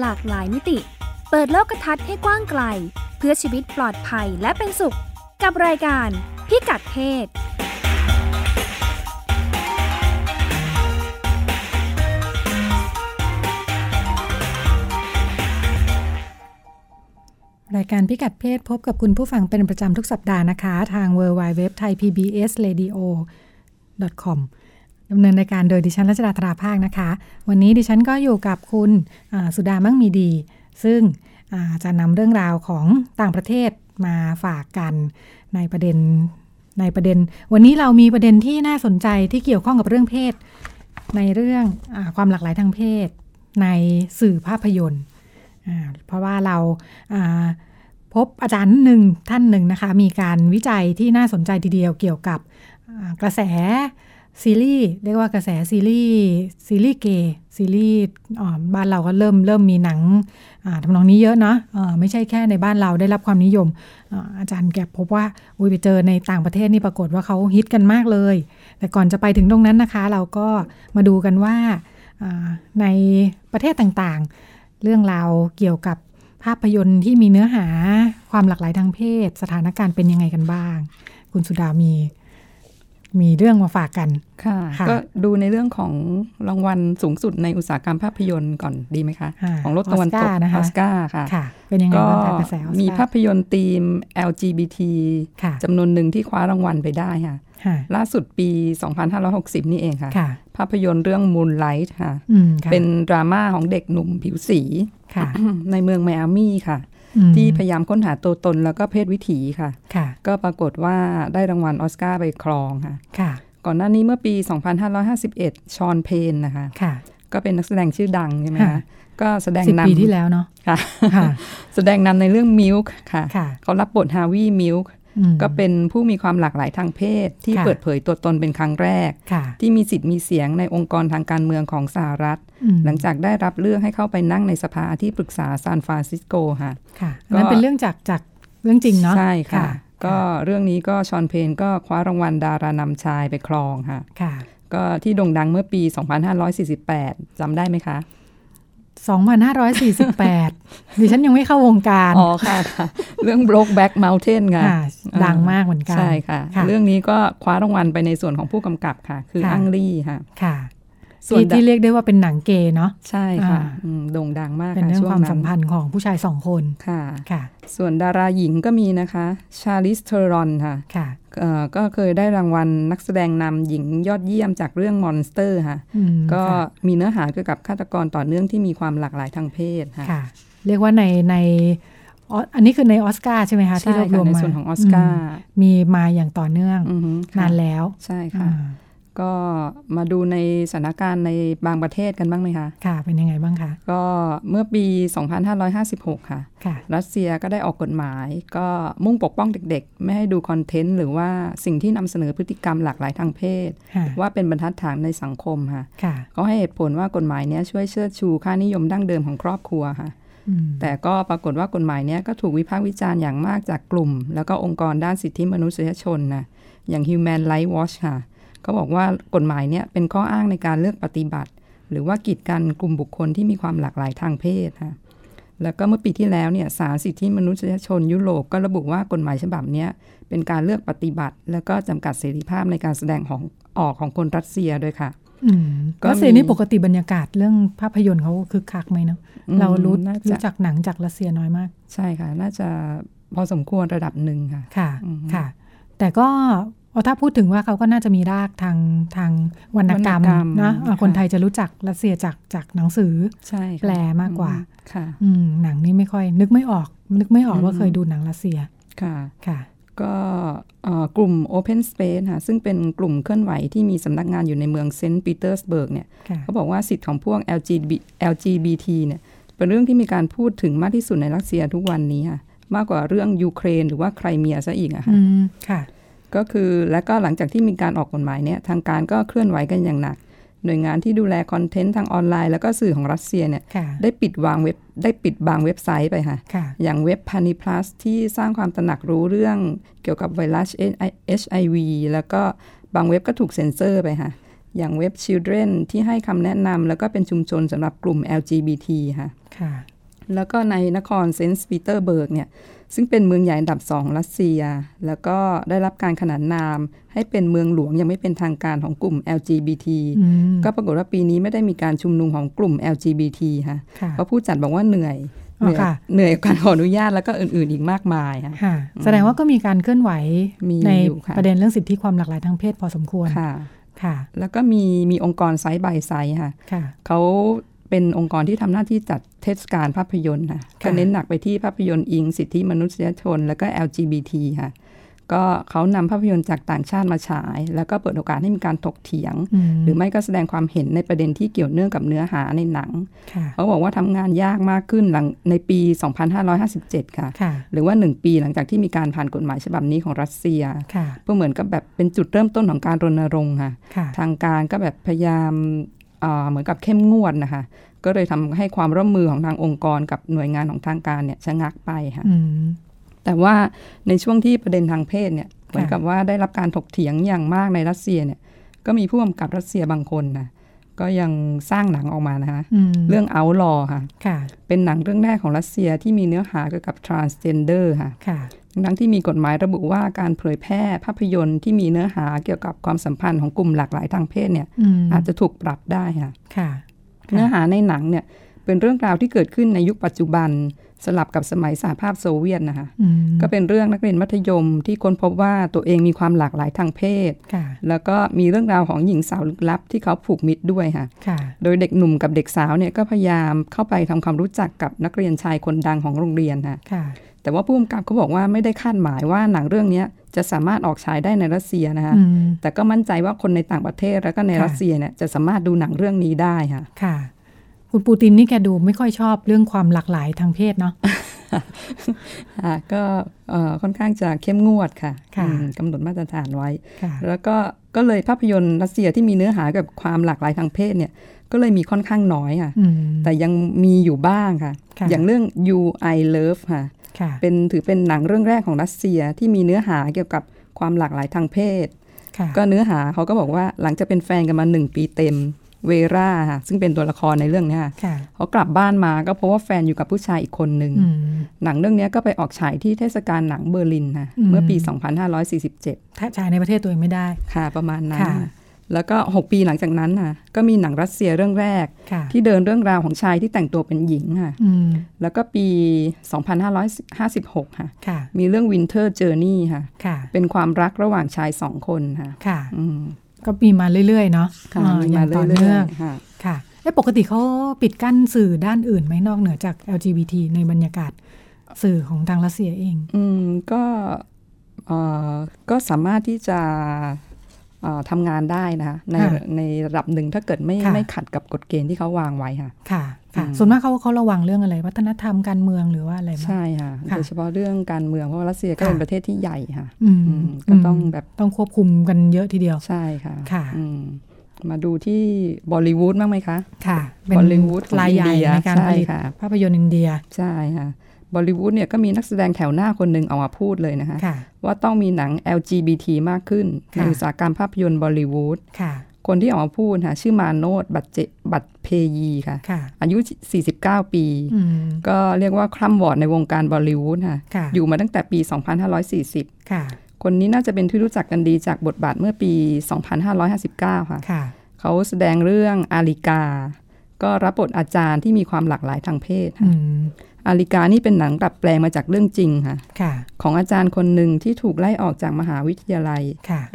หลากหลายมิติ เปิดโลกทัศน์ให้กว้างไกล เพื่อชีวิตปลอดภัยและเป็นสุข กับรายการพิกัดเพศรายการพิกัดเพศพบกับคุณผู้ฟังเป็นประจำทุกสัปดาห์นะคะ ทาง w w w t h a i PBS Radio com ดำเนินรายการโดยดิฉันรัชดาธราภาคนะคะ วันนี้ดิฉันก็อยู่กับคุณสุดามั่งมีดี ซึ่งจะนำเรื่องราวของต่างประเทศมาฝากกันในประเด็นในประเด็น วันนี้เรามีประเด็นที่น่าสนใจที่เกี่ยวข้องกับเรื่องเพศ ในเรื่องอความหลากหลายทางเพศ ในสื่อภาพยนตร์เพราะว่าเราพบอาจารย์หนึ่งท่านหนึ่งนะคะ มีการวิจัยที่น่าสนใจทีเดียวเกี่ยวกับกระแส ซีรีส์เรียกว่ากระแสซีรีส์ซีรีส์เกย์ซีรีส์บ้านเราก็เริ่มเริ่มมีหนังทำนองนี้เยอะเนาะไม่ใช่แค่ในบ้านเราได้รับความนิยมอาจารย์แกพบว่าอุ้ยไปเจอในต่างประเทศนี่ปรากฏว่าเขาฮิตกันมากเลย แต่ก่อนจะไปถึงตรงนั้นนะคะ เราก็มาดูกันว่าในประเทศต่างๆ เรื่องราวเกี่ยวกับภาพยนตร์ที่มีเนื้อหาความหลากหลายทางเพศ สถานการณ์เป็นยังไงกันบ้าง คุณสุดามี มีเรื่องมาฝากกัน ค่ะ ก็ดูในเรื่องของรางวัลสูงสุดในอุตสาหกรรมภาพยนตร์ก่อนดีไหมคะ ของรถตะวันตกออสการ์ค่ะ เป็นยังไงบ้างกระแสมีภาพยนตร์ธีม LGBT จำนวนหนึ่งที่คว้ารางวัลไปได้ค่ะ ล่าสุดปี 2560 นี่เองค่ะ ภาพยนตร์เรื่อง Moonlight ค่ะ เป็นดราม่าของเด็กหนุ่มผิวสีในเมืองไมอามี่ค่ะ ที่พยายามค้นหาตัวตนแล้วก็เพศวิถีค่ะ ก็ปรากฏว่าได้รางวัลออสการ์ไปครองค่ะก่อนหน้านี้เมื่อปี 2551 ฌอนเพนน์นะคะก็เป็นนักแสดงชื่อดังใช่ไหมคะก็แสดงนำปีที่แล้วเนาะค่ะ แสดงนำในเรื่อง Milk ค่ะ เขารับบทฮาวีมิลค์ ก็เป็นผู้มีความหลากหลายทางเพศ ที่เปิดเผยตัวตนเป็นครั้งแรก ที่มีสิทธิ์มีเสียงในองค์กรทางการเมืองของสหรัฐ หลังจากได้รับเลือกให้เข้าไปนั่งในสภาที่ปรึกษาซานฟรานซิสโกค่ะนั่นเป็นเรื่องจากจากเรื่องจริงเนาะใช่ค่ะ ก็เรื่องนี้ก็ชอนเพนก็คว้ารางวัลดารานำชายไปครองค่ะ ก็ที่โด่งดังเมื่อปี 2548จำได้ไหมคะ 2548 ดิฉันยังไม่เข้าวงการ อ๋อค่ะ เรื่อง Brokeback Mountain ค่ะดังมากเหมือนกัน ใช่ค่ะ เรื่องนี้ก็คว้ารางวัลไปในส่วนของผู้กำกับค่ะ คืออังลี่ค่ะค่ะส่วนที่เรียกได้ว่าเป็นหนังเกย์เนาะใช่ค่ะโด่งดังมากเป็นเรื่องความสัมพันธ์ของผู้ชายสองคนค่ะค่ะ ส่วนดาราหญิงก็มีนะคะ ชาร์ลิซ เธอรอนค่ะค่ะ ก็เคยได้รางวัลนักแสดงนำหญิงยอดเยี่ยมจากเรื่อง Monster ค่ะ ก็มีเนื้อหาเกี่ยวกับฆาตกรต่อเนื่องที่มีความหลากหลายทางเพศค่ะ เรียกว่าในในอันนี้คือในออสการ์ใช่ไหมคะที่รวบรวมมาในส่วนของออสการ์มีมาอย่างต่อเนื่องนานแล้ว ใช่ค่ะ ก็มาดูในสถานการณ์ในบางประเทศกันบ้างไหมคะ ค่ะ เป็นยังไงบ้างคะ ก็เมื่อปี 2556 ค่ะคะรัสเซียก็ได้ออกกฎหมาย ก็มุ่งปกป้องเด็กๆ ไม่ให้ดูคอนเทนต์ หรือว่าสิ่งที่นำเสนอพฤติกรรมหลากหลายทางเพศ ว่าเป็นบรรทัดฐานในสังคมค่ะก็ให้เหตุผลว่ากฎหมายนี้ช่วยเชิดชูค่านิยมดั้งเดิมของครอบครัวค่ะแต่ก็ปรากฏว่ากฎหมายนี้ก็ถูกวิพากษ์วิจารณ์อย่างมากจากกลุ่ม แล้วก็องค์กรด้านสิทธิมนุษยชนนะอย่าง Human Rights Watch ค่ะ เขาบอกว่ากฎหมายเนี่ยเป็นข้ออ้างในการเลือกปฏิบัติ หรือว่ากีดกันกลุ่มบุคคลที่มีความหลากหลายทางเพศค่ะแล้วก็เมื่อปีที่แล้วเนี่ยสารสิทธิมนุษยชนยุโรปก็ระบุว่ากฎหมายฉบับนี้เป็นการเลือกปฏิบัติ แล้วก็จำกัดเสรีภาพในการแสดงของออกของคนรัสเซียด้วยค่ะก็เซียนี่ปกติบรรยากาศเรื่องภาพยนตร์เขาคือคักไหมเนาะเรารู้รู้จักหนังจากรัสเซียน้อยมาก ใช่ค่ะ น่าจะพอสมควรระดับหนึ่งค่ะค่ะค่ะ แต่ก็อ ถ้าพูดถึงว่าเขาก็น่าจะมีรากทางทางวรรณกรรมนะคนไทยจะรู้จักรัสเซียจากจากหนังสือแปลมากกว่าค่ะหนังนี้ไม่ค่อย นึกไม่ออก นึกไม่ออกว่าเคยดูหนังรัสเซียค่ะค่ะ ก็กลุ่ม Open Space ค่ะซึ่งเป็นกลุ่มเคลื่อนไหวที่มีสำนักงานอยู่ในเมืองเซนต์ปีเตอร์สเบิร์กเนี่ยเขาบอกว่าสิทธิ์ของพวก LGBT เนี่ยเป็นเรื่องที่มีการพูดถึงมากที่สุดในรัสเซียทุกวันนี้ค่ะมากกว่าเรื่องยูเครนหรือว่าไครเมียซะอีกอะค่ะ ก็คือและก็หลังจากที่มีการออกกฎหมายเนี่ยทางการก็เคลื่อนไหวกันอย่างหนัก หน่วยงานที่ดูแลคอนเทนต์ทางออนไลน์ แล้วก็สื่อของรัสเซียเนี่ยได้ปิดวางเว็บได้ปิดบางเว็บไซต์ไปค่ะ อย่างเว็บพานิพลัสที่สร้างความตระหนักรู้เรื่องเกี่ยวกับไวรัส HIV แล้วก็บางเว็บก็ถูกเซ็นเซอร์ไปค่ะ อย่างเว็บ Children ที่ให้คำแนะนำแล้วก็เป็นชุมชนสำหรับกลุ่ม LGBT ค่ะค่ะแล้วก็ในนครเซนต์ปีเตอร์สเบิร์กเนี่ย ซึ่งเป็นเมืองใหญ่อันดับสองรัสเซีย แล้วก็ได้รับการขนานนาม ให้เป็นเมืองหลวงยังไม่เป็นทางการของกลุ่ม LGBT ก็ปรากฏว่าปีนี้ไม่ได้มีการชุมนุมของกลุ่ม LGBT ค่ะเพราะผู้จัดบอกว่าเหนื่อยเหนื่อยเหนื่อยการขออนุญาตแล้วก็อื่นๆอีกมากมายค่ะแสดงว่าก็มีการเคลื่อนไหวในประเด็นเรื่องสิทธิความหลากหลายทางเพศพอสมควรค่ะค่ะแล้วก็มีมีองค์กร Side by Side ค่ะ เขา เป็นองค์กรที่ทำหน้าที่จัดเทศกาลภาพยนตร์ค่ะก็เน้นหนักไปที่ภาพยนตร์อิง สิทธิมนุษยชน แล้วก็ LGBT ค่ะ ก็เขานำภาพยนตร์จากต่างชาติมาฉาย แล้วก็เปิดโอกาสให้มีการถกเถียง หรือไม่ก็แสดงความเห็นในประเด็นที่เกี่ยวเนื่องกับเนื้อหาในหนัง เขาบอกว่าทำงานยากมากขึ้นหลังในปี 2557 ค่ะหรือว่า 1 ปีหลังจากที่มีการผ่านกฎหมายฉบับนี้ของรัสเซียเพื่อเหมือนกับแบบเป็นจุดเริ่มต้นของการรณรงค์ค่ะ ทางการก็แบบพยายาม เหมือนกับเข้มงวดนะคะ ก็เลยทำให้ความร่วมมือของทางองค์กรกับหน่วยงานของทางการเนี่ยชะงักไปค่ะแต่ว่าในช่วงที่ประเด็นทางเพศเนี่ยเหมือนกับว่าได้รับการถกเถียงอย่างมากในรัสเซียเนี่ย ก็มีผู้กำกับรัสเซียบางคนนะก็ยังสร้างหนังออกมานะคะเรื่องเอาลอค่ะ เป็นหนังเรื่องแรกของรัสเซียที่มีเนื้อหาเกี่ยวกับ transgender ค่ะ ทั้งที่มีกฎหมายระบุว่าการเผยแพร่ภาพยนตร์ที่มีเนื้อหาเกี่ยวกับความสัมพันธ์ของกลุ่มหลากหลายทางเพศเนี่ยอาจจะถูกปรับได้ค่ะ เนื้อหาในหนังเนี่ยเป็นเรื่องราวที่เกิดขึ้นในยุคปัจจุบันสลับกับสมัยสหภาพโซเวียตนะคะ ก็เป็นเรื่องนักเรียนมัธยมที่ค้นพบว่าตัวเองมีความหลากหลายทางเพศ แล้วก็มีเรื่องราวของหญิงสาวลึกลับที่เขาผูกมิตรด้วยค่ะ โดยเด็กหนุ่มกับเด็กสาวเนี่ยก็พยายามเข้าไปทำความรู้จักกับนักเรียนชายคนดังของโรงเรียนค่ะ แต่ว่าผู้กำกับเขาบอกว่าไม่ได้คาดหมายว่าหนังเรื่องนี้จะสามารถออกฉายได้ในรัสเซียนะคะแต่ก็มั่นใจว่าคนในต่างประเทศแล้วก็ในรัสเซียเนี่ยจะสามารถดูหนังเรื่องนี้ได้ค่ะค่ะคุณปูตินนี่แกดูไม่ค่อยชอบเรื่องความหลากหลายทางเพศเนาะก็ค่อนข้างจะเข้มงวดค่ะกำหนดมาตรฐานไว้ แล้วก็ก็เลยภาพยนตร์รัสเซียที่มีเนื้อหากับความหลากหลายทางเพศเนี่ยก็เลยมีค่อนข้างน้อยค่ะ แต่ยังมีอยู่บ้างค่ะ อย่างเรื่อง You I Love ค่ะ เป็นถือเป็นหนังเรื่องแรกของรัสเซียที่มีเนื้อหาเกี่ยวกับความหลากหลายทางเพศ ก็เนื้อหาเขาก็บอกว่าหลังจะเป็นแฟนกันมาหนึ่งปีเต็มเวราค่ะซึ่งเป็นตัวละครในเรื่องนี้เขากลับบ้านมาก็เพราะว่าแฟนอยู่กับผู้ชายอีกคนหนึ่งหนังเรื่องนี้ก็ไปออกฉายที่เทศกาลหนังเบอร์ลินค่ะเมื่อปี 2547ถ้าฉายในประเทศตัวเองไม่ได้ค่ะประมาณนั้น แล้วก็ 6 ปีหลังจากนั้นค่ะก็มีหนังรัสเซียเรื่องแรก ที่เดินเรื่องราวของชายที่แต่งตัวเป็นหญิงค่ะแล้วก็ปี 2556 ค่ะมีเรื่อง Winter Journey ค่ะเป็นความรักระหว่างชายสองคนค่ะก็มีมาเรื่อย ๆ เนาะอย่างต่อเนื่องค่ะแล้ปกติเขาปิดกั้นสื่อด้านอื่นไหมนอกเหนือจาก LGBT ในบรรยากาศสื่อของทางรัสเซียเอง อืมก็ก็สามารถที่จะ ทำงานได้นะคะในในระดับหนึ่งถ้าเกิดไม่ไม่ขัดกับกฎเกณฑ์ที่เขาวางไว้ค่ะ ค่ะค่ะส่วนมากเขาเขาระวังเรื่องอะไร วัฒนธรรมการเมืองหรือว่าอะไรใช่ค่ะโดยเฉพาะเรื่องการเมืองเพราะว่ารัสเซียก็เป็นประเทศที่ใหญ่ค่ะก็ต้องแบบต้องควบคุมกันเยอะทีเดียวใช่ค่ะค่ะมาดูที่บอลิวูดบ้างไหมคะ ค่ะบอลิวูดรายใหญ่ในการผลิตภาพยนตร์อินเดีย ใช่ค่ะ บอลิวูดเนี่ยก็มีนักแสดงแถวหน้าคนหนึ่งออกมาพูดเลยนะคะว่าต้องมีหนัง LGBT มากขึ้น ในอุตสาหกรรมภาพยนตร์บอลิวูดคนที่ออกมาพูดค่ะชื่อมาโนดบัตเจบัตเพยีค่ะอายุ 49 ปี ก็เรียกว่าคร่ำหวอดในวงการบอลิวูดค่ะอยู่มาตั้งแต่ปี 2540 ค่ะ คนนี้น่าจะเป็นที่รู้จักกันดีจากบทบาทเมื่อปี 2559 ค่ะเขาแสดงเรื่องอาลิกา ก็รับบทอาจารย์ที่มีความหลากหลายทางเพศ อาริกานี่เป็นหนังดัดแปลงมาจากเรื่องจริงค่ะคะของอาจารย์คนหนึ่งที่ถูกไล่ออกจากมหาวิทยาลัย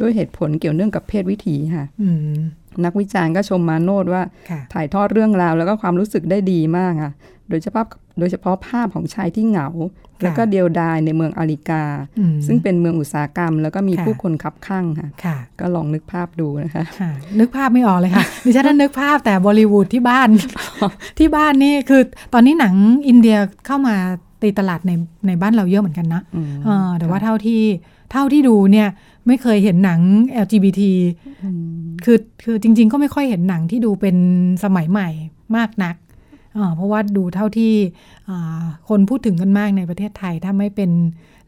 ด้วยเหตุผลเกี่ยวเนื่องกับเพศวิถีค่ะ นักวิจารณ์ก็ชมมาโนดว่า ถ่ายทอดเรื่องราวแล้วก็ความรู้สึกได้ดีมากค่ะโดยเฉพาะโดยเฉพาะภาพของชายที่เหงา แล้วก็เดียวดายในเมืองอาริกา ซึ่งเป็นเมืองอุตสาหกรรม แล้วก็มีผู้คนขับข้างค่ะ ก็ลองนึกภาพดูนะคะ นึกภาพไม่ออกเลยค่ะ ดิฉันนึกภาพแต่บอลิวูดที่บ้าน ที่บ้านนี่คือตอนนี้หนังอินเดียเข้ามาตีตลาดในในบ้านเราเยอะเหมือนกันนะแต่ว่าเท่าที่เท่าที่ดูเนี่ย ไม่เคยเห็นหนัง LGBT คือคือจริง ๆ ก็ไม่ค่อยเห็นหนังที่ดูเป็นสมัยใหม่มากนัก เพราะว่าดูเท่าที่คนพูดถึงกันมากในประเทศไทย ถ้าไม่เป็น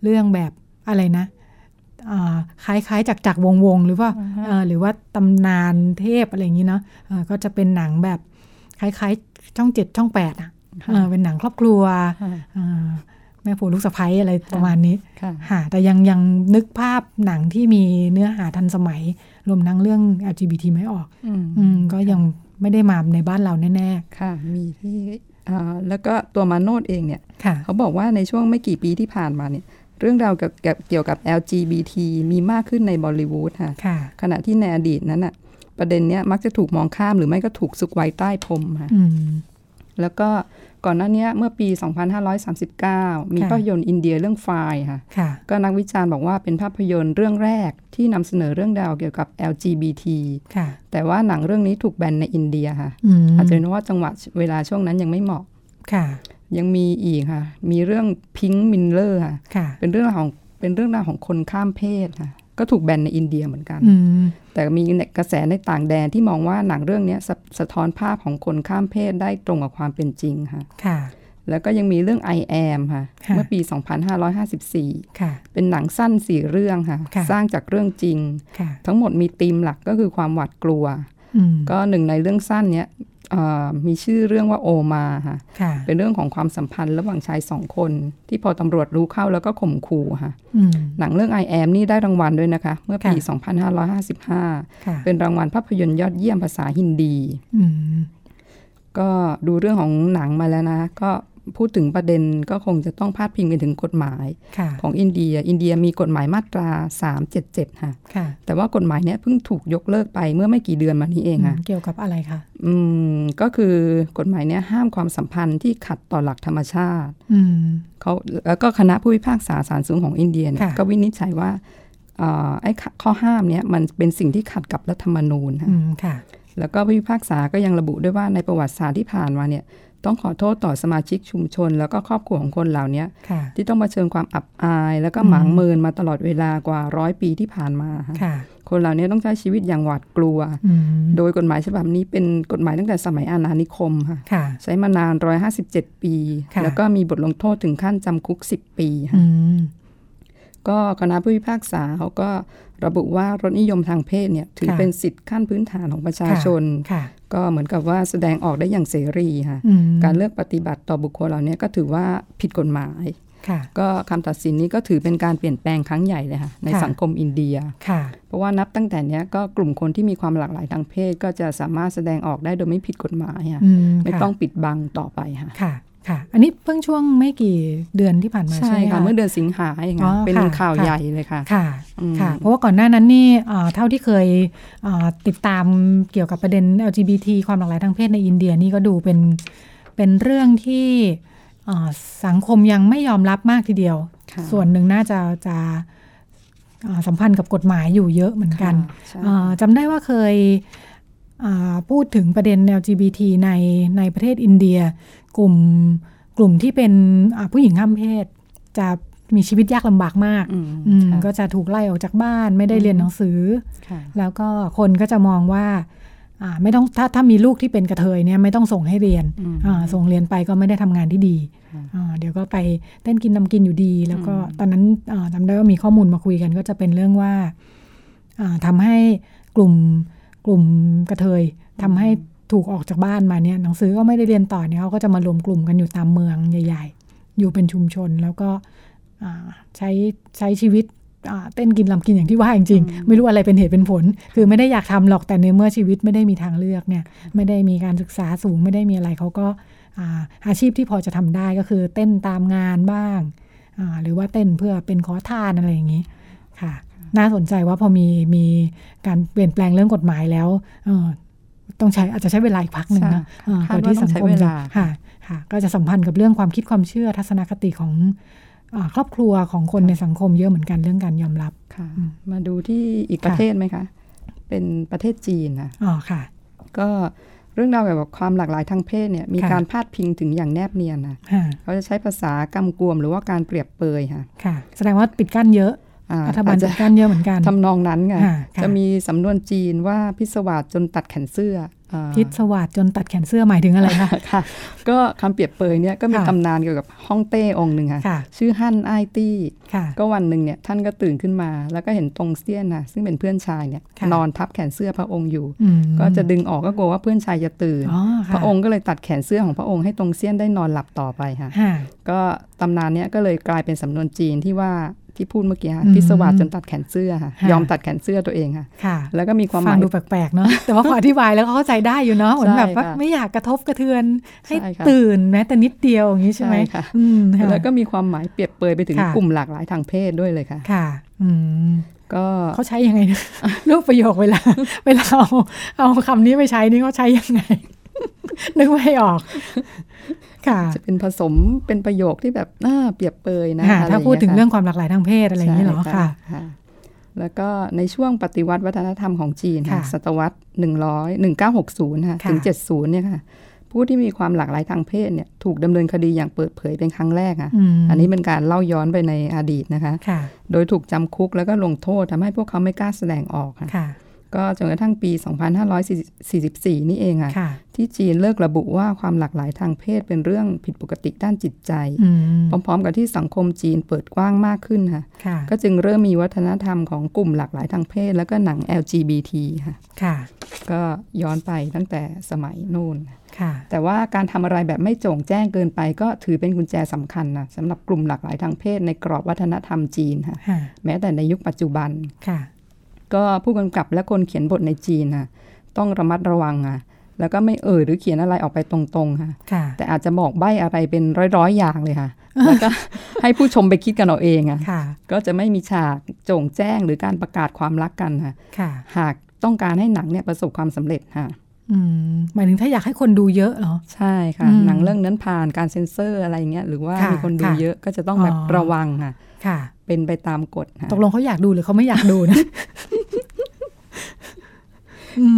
เรื่องแบบอะไรนะคล้ายๆจากจากวงวงหรือว่าหรือว่าตำนานเทพอะไรอย่างนี้เนาะก็จะเป็นหนังแบบคล้ายๆช่องเจ็ดช่องแปดอะเป็นหนังครอบครัว แม่ผัวลูกสะใภ้อะไรประมาณนี้ค่ะแต่ยังยังนึกภาพหนังที่มีเนื้อหาทันสมัย รวมทั้งเรื่อง LGBT ไม่ออก อืมก็ยังไม่ได้มาในบ้านเราแน่ ๆ ค่ะ มีที่แล้วก็ตัวมาโนดเองเนี่ย เขาบอกว่าในช่วงไม่กี่ปีที่ผ่านมาเนี่ยเรื่องราวเกี่ยวกับ LGBT มีมากขึ้นในบอลิวูดค่ะ ขณะที่ในอดีตนั้นอะประเด็นเนี้ยมักจะถูกมองข้ามหรือไม่ก็ถูกซุกไว้ใต้พรมค่ะแล้วก็ ก่อนหน้านี้เมื่อปี 2539 มีภาพยนตร์อินเดียเรื่องไฟค่ะ ก็นักวิจารณ์บอกว่าเป็นภาพยนตร์เรื่องแรกที่นำเสนอเรื่องราวเกี่ยวกับ LGBT แต่ว่าหนังเรื่องนี้ถูกแบนในอินเดียค่ะ อาจจะเป็นว่าจังหวะเวลาช่วงนั้นยังไม่เหมาะค่ะ ยังมีอีกค่ะ มีเรื่องพิงค์มินเลอร์ค่ะ เป็นเรื่องของเป็นเรื่องราวของคนข้ามเพศค่ะ ก็ถูกแบนในอินเดียเหมือนกัน แต่มีกระแสในต่างแดนที่มองว่าหนังเรื่องนี้สสะท้อนภาพของคนข้ามเพศได้ตรงกับความเป็นจริงค่ะค่ะ แล้วก็ยังมีเรื่อง I am ค่ะ เมื่อปี 2554เป็นหนังสั้นสี่เรื่องค่ะ สร้างจากเรื่องจริง ทั้งหมดมีธีมหลักก็คือความหวาดกลัว ก็หนึ่งในเรื่องสั้นเนี้ย มีชื่อเรื่องว่าโอมาค่ะ เป็นเรื่องของความสัมพันธ์ระหว่างชายสองคน ที่พอตำรวจรู้เข้าแล้วก็ข่มขู่ค่ะหนังเรื่อง I am นี่ได้รางวัลด้วยนะคะ เมื่อปี 2555 เป็นรางวัลภาพยนตร์ยอดเยี่ยมภาษาฮินดี ก็ดูเรื่องของหนังมาแล้วนะ ก็ พูดถึงประเด็นก็คงจะต้องพาดพิงไปถึงกฎหมายของอินเดีย อินเดียมีกฎหมายมาตรา 377 ค่ะแต่ว่ากฎหมายเนี้ยเพิ่งถูกยกเลิกไปเมื่อไม่กี่เดือนมานี้เองค่ะ เกี่ยวกับอะไรคะ อืม ก็คือกฎหมายเนี้ยห้ามความสัมพันธ์ที่ขัดต่อหลักธรรมชาติเขาแล้วก็คณะผู้พิพากษาศาลสูงของอินเดียก็วินิจฉัยว่าไอ้ข้อห้ามเนี้ยมันเป็นสิ่งที่ขัดกับรัฐธรรมนูญค่ะ แล้วก็ผู้พิพากษาก็ยังระบุด้วยว่าในประวัติศาสตร์ที่ผ่านมาเนี่ย ต้องขอโทษต่อสมาชิกชุมชน แล้วก็ครอบครัวของคนเหล่านี้ที่ต้องมาเชิญความอับอาย แล้วก็หมางเมินมาตลอดเวลากว่าร้อยปีที่ผ่านมาคนเหล่านี้ต้องใช้ชีวิตอย่างหวาดกลัว โดยกฎหมายฉบับนี้เป็นกฎหมายตั้งแต่สมัยอาณานิคมค่ะ ใช้มานานร้อยห้าสิบเจ็ดปี แล้วก็มีบทลงโทษถึงขั้นจำคุกสิบปีค่ะก็คณะผู้พิพากษาเขาก็ระบุว่ารสนิยมทางเพศเนี่ยถือเป็นสิทธิขั้นพื้นฐานของประชาชน ก็เหมือนกับว่าแสดงออกได้อย่างเสรีค่ะ การเลือกปฏิบัติต่อบุคคลเหล่านี้ก็ถือว่าผิดกฎหมายก็คำตัดสินนี้ก็ถือเป็นการเปลี่ยนแปลงครั้งใหญ่เลยค่ะ ในสังคมอินเดีย เพราะว่านับตั้งแต่นี้ก็กลุ่มคนที่มีความหลากหลายทางเพศ ก็จะสามารถแสดงออกได้โดยไม่ผิดกฎหมายค่ะ ไม่ต้องปิดบังต่อไปค่ะ ค่ะ อันนี้เพิ่งช่วงไม่กี่เดือนที่ผ่านมาใช่ไหมคะเมื่อเดือนสิงหาอย่างเงี้ยเป็นข่าวใหญ่เลยค่ะ ค่ะ ค่ะ เพราะว่าก่อนหน้านั้นนี่เท่าที่เคยติดตามเกี่ยวกับประเด็น LGBT ความหลากหลายทางเพศในอินเดียนี่ก็ดูเป็นเป็นเรื่องที่สังคมยังไม่ยอมรับมากทีเดียว ส่วนหนึ่งน่าจะจะสัมพันธ์กับกฎหมายอยู่เยอะเหมือนกันจำได้ว่าเคย พูดถึงประเด็น LGBT ในในประเทศอินเดีย กลุ่มกลุ่มที่เป็นผู้หญิงข้ามเพศ จะมีชีวิตยากลำบากมาก ก็จะถูกไล่ออกจากบ้านไม่ได้เรียนหนังสือ แล้วก็คนก็จะมองว่าไม่ต้องถ้าถ้ามีลูกที่เป็นกระเทยเนี่ยไม่ต้องส่งให้เรียนส่งเรียนไปก็ไม่ได้ทำงานที่ดี เดี๋ยวก็ไปเต้นกินนำกินอยู่ดี แล้วก็ตอนนั้นจำได้ว่ามีข้อมูลมาคุยกัน ก็จะเป็นเรื่องว่าทำให้กลุ่ม กลุ่มกระเทยทำให้ถูกออกจากบ้านมาเนี่ยหนังสือก็ไม่ได้เรียนต่อเนี่ยเขาก็จะมารวมกลุ่มกันอยู่ตามเมืองใหญ่ ๆ อยู่เป็นชุมชนแล้วก็ใช้ใช้ชีวิตเต้นกินลำกินอย่างที่ว่าจริงๆ ไม่รู้อะไรเป็นเหตุเป็นผล คือไม่ได้อยากทำหรอกแต่ในเมื่อชีวิตไม่ได้มีทางเลือกเนี่ยไม่ได้มีการศึกษาสูงไม่ได้มีอะไรเขาก็อาชีพที่พอจะทำได้ก็คือเต้นตามงานบ้าง หรือว่าเต้นเพื่อเป็นขอทานอะไรอย่างนี้ค่ะ น่าสนใจว่าพอมีมีการเปลี่ยนแปลงเรื่องกฎหมายแล้วต้องใช้อาจจะใช้เวลาอีกพักหนึ่งนะก่อนที่สังคมจะค่ะค่ะ ก็จะสัมพันธ์กับเรื่องความคิดความเชื่อทัศนคติของครอบครัวของคนในสังคมเยอะเหมือนกันเรื่องการยอมรับค่ะ มาดูที่อีกประเทศไหมคะ เป็นประเทศจีนนะอ๋อค่ะ ก็เรื่องราวแบบความหลากหลายทางเพศเนี่ยมีการพาดพิงถึงอย่างแนบเนียนนะเขาจะใช้ภาษากำกวมหรือว่าการเปรียบเปยค่ะค่ะแสดงว่าปิดกั้นเยอะ รัฐบาลจัดการเยอะเหมือนกันทำนองนั้นไงจะมีสำนวนจีนว่าพิศวาสจนตัดแขนเสื้อพิศวาสจนตัดแขนเสื้อหมายถึงอะไรคะค่ะ ก็คำเปรียบเปยเนี่ยก็มีตำนานเกี่ยวกับฮ่องเต้องค์หนึ่งค่ะ ชื่อฮั่นไอตี้ก็วันหนึ่งเนี่ยท่านก็ตื่นขึ้นมา แล้วก็เห็นตรงเซียนนะซึ่งเป็นเพื่อนชายเนี่ยนอนทับแขนเสื้อพระองค์อยู่ ก็จะดึงออกก็กลัวว่าเพื่อนชายจะตื่น พระองค์ก็เลยตัดแขนเสื้อของพระองค์ให้ตรงเซียนได้นอนหลับต่อไปค่ะก็ตำนานเนี้ยก็เลยกลายเป็นสำนวนจีนที่ว่า ที่พูดเมื่อกี้ค่ะพิศวาสจนตัดแขนเสื้อค่ะยอมตัดแขนเสื้อตัวเองค่ะ แล้วก็มีความหมายดูแปลกๆเนาะแต่ว่าพออธิบายแล้วเข้าใจได้อยู่เนาะเหมือนแบบว่าไม่อยากกระทบกระเทือน ให้ตื่นแม้แต่นิดเดียวอย่างนี้ใช่ไหมแล้วก็มีความหมายเปรียบเปยไปถึงกลุ่มหลากหลายทางเพศด้วยเลยค่ะค่ะอืก็เขาใช้ยังไงนะรูปประโยคเวลา เวลาเอาเอาคำนี้ไปใช้นี่เขาใช้ยังไง นึกไม่ออกจะเป็นผสมเป็นประโยคที่แบบน่าเปรียบเปยนะถ้าพูดถึงเรื่องความหลากหลายทางเพศอะไรอย่างนี้เหรอค่ะ แล้วก็ในช่วงปฏิวัติวัฒนธรรมของจีนค่ะศตวรรษหนึ่งร้อยหนึ่งเก้าหกศูนย์ค่ะถึงเจ็ดศูนย์เนี่ยค่ะ ผู้ที่มีความหลากหลายทางเพศเนี่ยถูกดำเนินคดีอย่างเปิดเผยเป็นครั้งแรกอะ อันนี้เป็นการเล่าย้อนไปในอดีตนะคะ โดยถูกจำคุกแล้วก็ลงโทษทำให้พวกเขาไม่กล้าแสดงออกค่ะ ก็จนกระทั่งปี 2544 นี่เองอะที่จีนเลิกระบุว่าความหลากหลายทางเพศเป็นเรื่องผิดปกติด้านจิตใจ พร้อมๆ กับที่สังคมจีนเปิดกว้างมากขึ้นค่ะก็จึงเริ่มมีวัฒนธรรมของกลุ่มหลากหลายทางเพศ แล้วก็หนัง LGBT ค่ะค่ะก็ย้อนไปตั้งแต่สมัยนู่นแต่ว่าการทำอะไรแบบไม่โจ่งแจ้งเกินไป ก็ถือเป็นกุญแจสำคัญนะสำหรับกลุ่มหลากหลายทางเพศในกรอบวัฒนธรรมจีนค่ะแม้แต่ในยุคปัจจุบันค่ะ ก็ผู้กำกับและคนเขียนบทในจีนนะต้องระมัดระวังอะแล้วก็ไม่เอ่ยหรือเขียนอะไรออกไปตรงๆค่ะ แต่อาจจะบอกใบ้อะไรเป็นร้อยๆอย่างเลยค่ะ แล้วก็ให้ผู้ชมไปคิดกันเอาเองอะก็จะไม่มีฉากโจ่งแจ้งหรือการประกาศความรักกันค่ะ หากต้องการให้หนังเนี่ยประสบความสำเร็จค่ะหมายถึงถ้าอยากให้คนดูเยอะเหรอ ใช่ค่ะ หนังเรื่องนั้นผ่านการเซ็นเซอร์อะไรเงี้ยหรือว่ามีคนดูเยอะก็จะต้องแบบระวังค่ะค่ะ เป็นไปตามกฎตกลงเขาอยากดูหรือเขาไม่อยากดูนะ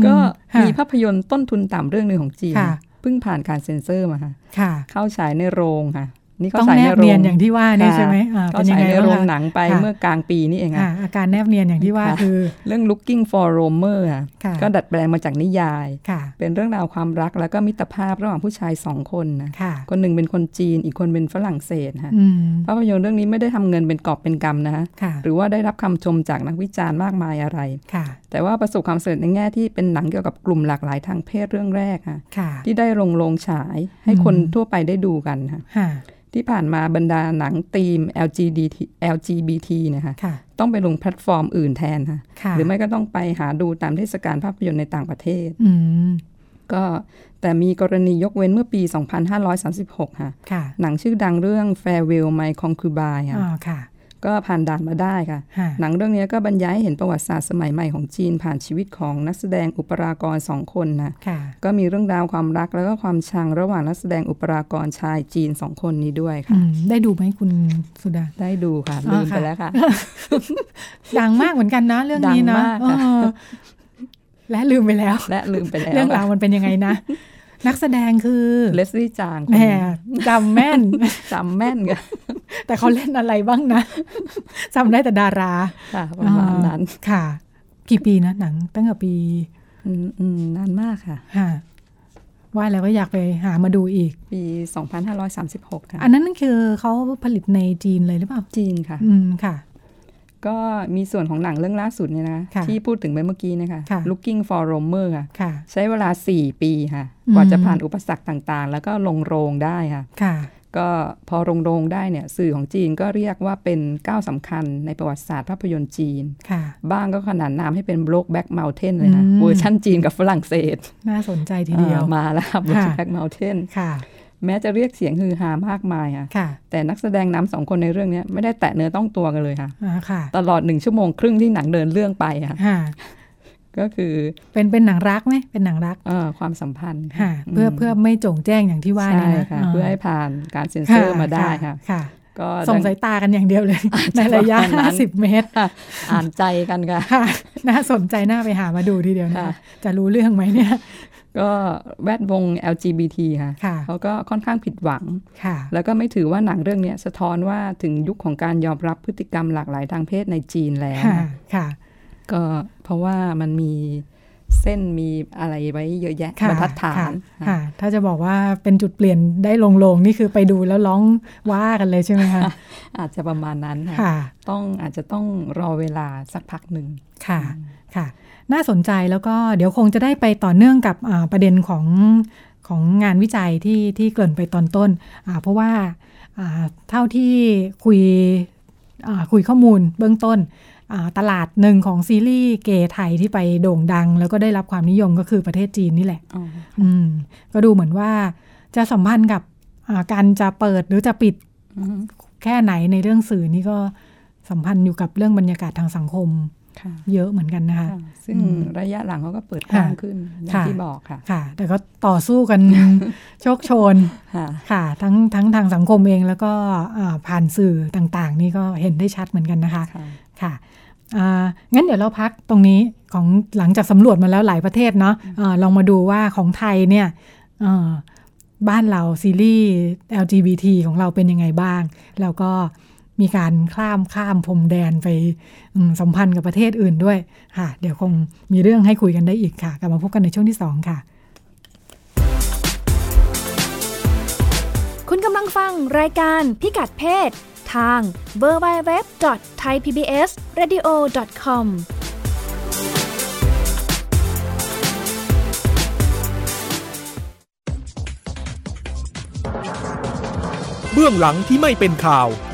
ก็มีภาพยนตร์ต้นทุนต่ำเรื่องหนึ่งของจีนเพิ่งผ่านการเซ็นเซอร์มาค่ะ เข้าฉายในโรงค่ะ นี่เขาใส่ในโรงอย่างที่ว่านี่ใช่ไหมเขาใส่ในโรงหนังไปเมื่อกลางปีนี่เองอะอาการแนบเนียนอย่างที่ว่าคือ เรื่อง looking for Romer ก็ดัดแปลงมาจากนิยาย เป็นเรื่องราวความรักแล้วก็มิตรภาพระหว่างผู้ชายสองคนนะคนหนึ่งเป็นคนจีนอีกคนเป็นฝรั่งเศสค่ะภาพยนตร์เรื่องนี้ไม่ได้ทำเงินเป็นกอบเป็นกำนะหรือว่าได้รับคำชมจากนักวิจารณ์มากมายอะไร แต่ว่าประสบความสำเร็จในแง่ที่เป็นหนังเกี่ยวกับกลุ่มหลากหลายทางเพศเรื่องแรกค่ะ ที่ได้ลงโรงฉายให้คนทั่วไปได้ดูกันค่ะ ที่ผ่านมาบรรดาหนังธีม LGBT LGBT นะคะต้องไปลงแพลตฟอร์มอื่นแทนค่ะหรือไม่ก็ต้องไปหาดูตามเทศกาลภาพยนตร์ในต่างประเทศก็แต่มีกรณียกเว้นเมื่อปี 2536 ค่ะ หนังชื่อดังเรื่อง Farewell My Concubine ค่ะ ก็ผ่านด่านมาได้ค่ะ หนังเรื่องนี้ก็บรรยายให้เห็นประวัติศาสตร์สมัยใหม่ของจีนผ่านชีวิตของนักแสดงอุปรากรสองคนนะก็มีเรื่องราวความรักแล้วก็ความชังระหว่างนักแสดงอุปรากรชายจีนสองคนนี้ด้วยค่ะ ได้ดูไหมคุณสุดา ได้ดูค่ะลืมไปแล้วค่ะ ดังมากเหมือนกันนะเรื่องนี้นะและลืมไปแล้ว และลืมไปแล้ว เรื่องราวมันเป็นยังไงนะนักแสดงคือเลสลี่จางแหมจำแม่นจำแม่นกัน แต่เขาเล่นอะไรบ้างนะจำได้แต่ดาราค่ะประมาณนั้นค่ะ กี่ปีนะหนัง ตั้งแต่ปีอืมนานมากค่ะค่ะว่าแล้วก็อยากไปหามาดูอีก ปี 2536 ค่ะ อันนั้นคือเขาผลิตในจีนเลยหรือเปล่า จีนค่ะ อืมค่ะ ก็มีส่วนของหนังเรื่องล่าสุดเนี่ยนะ ที่พูดถึงไปเมื่อกี้นะคะ Looking for Rohmer ค่ะใช้เวลา 4 ปีค่ะ กว่าจะผ่านอุปสรรคต่างๆ แล้วก็ลงโรงได้ค่ะ ก็พอลงโรงได้เนี่ยสื่อของจีนก็เรียกว่าเป็นก้าวสำคัญในประวัติศาสตร์ภาพยนตร์จีน บ้างก็ขนานนามให้เป็น Brokeback Mountain เลยนะเวอร์ชั่นจีนกับฝรั่งเศส น่าสนใจทีเดียวมาแล้ว Brokeback Mountain แม้จะเรียกเสียงฮือฮามากมายค่ะ แต่นักแสดงนำสองคนในเรื่องนี้ไม่ได้แตะเนื้อต้องตัวกันเลยค่ะ ตลอดหนึ่งชั่วโมงครึ่งที่หนังเดินเรื่องไปค่ะ ก็คือเป็นเป็นหนังรักไหมเป็นหนังรักเออความสัมพันธ์เพื่อเพื่อไม่โจงแจ้งอย่างที่ว่านี่นะเพื่อให้ผ่านการเซ็นเซอร์มาได้ค่ะก็ส่งสายตากันอย่างเดียวเลย ในระยะ 50 เมตร อ่านใจกันค่ะน่าสนใจน่าไปหามาดูทีเดียวนะจะรู้เรื่องไหมเนี่ย ก็แวดวง LGBT ค่ะเขาก็ค่อนข้างผิดหวัง แล้วก็ไม่ถือว่าหนังเรื่องนี้สะท้อนว่าถึงยุคของการยอมรับพฤติกรรมหลากหลายทางเพศในจีนแล้วค่ะ ก็เพราะว่ามันมีเส้นมีอะไรไว้เยอะแยะบรรทัดฐานค่ะ ถ้าจะบอกว่าเป็นจุดเปลี่ยนได้ลงลงนี่คือไปดูแล้วร้องว่ากันเลยใช่ไหมคะอาจจะประมาณนั้นค่ะ ต้องอาจจะต้องรอเวลาสักพักหนึ่งค่ะค่ะ น่าสนใจแล้วก็เดี๋ยวคงจะได้ไปต่อเนื่องกับประเด็นของของงานวิจัยที่ที่เกินไปตอนต้น เพราะว่าเท่าที่คุยคุยข้อมูลเบื้องต้น ตลาดหนึ่งของซีรีส์เกย์ไทยที่ไปโด่งดัง แล้วก็ได้รับความนิยมก็คือประเทศจีนนี่แหละอืมก็ดูเหมือนว่าจะสัมพันธ์กับการจะเปิดหรือจะปิดแค่ไหนในเรื่องสื่อนี่ก็สัมพันธ์อยู่กับเรื่องบรรยากาศทางสังคมเยอะเหมือนกันนะคะ ซึ่งระยะหลังเขาก็เปิดกว้างขึ้นอย่างที่บอกค่ะค่ะ แต่ก็ต่อสู้กันโชคโชนค่ะ ทั้งทั้งทางสังคมเองแล้วก็ผ่านสื่อต่างๆ นี่ก็เห็นได้ชัดเหมือนกันนะคะ ค่ะ งั้นเดี๋ยวเราพักตรงนี้ของหลังจากสำรวจมาแล้วหลายประเทศเนาะะลองมาดูว่าของไทยเนี่ยบ้านเราซีรีส์ LGBT ของเราเป็นยังไงบ้าง แล้วก็มีการข้ามข้ามพรมแดนไปสัมพันธ์กับประเทศอื่นด้วยค่ะ เดี๋ยวคงมีเรื่องให้คุยกันได้อีกค่ะ กลับมาพบกันในช่วงที่ 2 ค่ะ คุณกำลังฟังรายการพิกัดเพศ ทาง www.thaipbsradio.com เบื้องหลังที่ไม่เป็นข่าว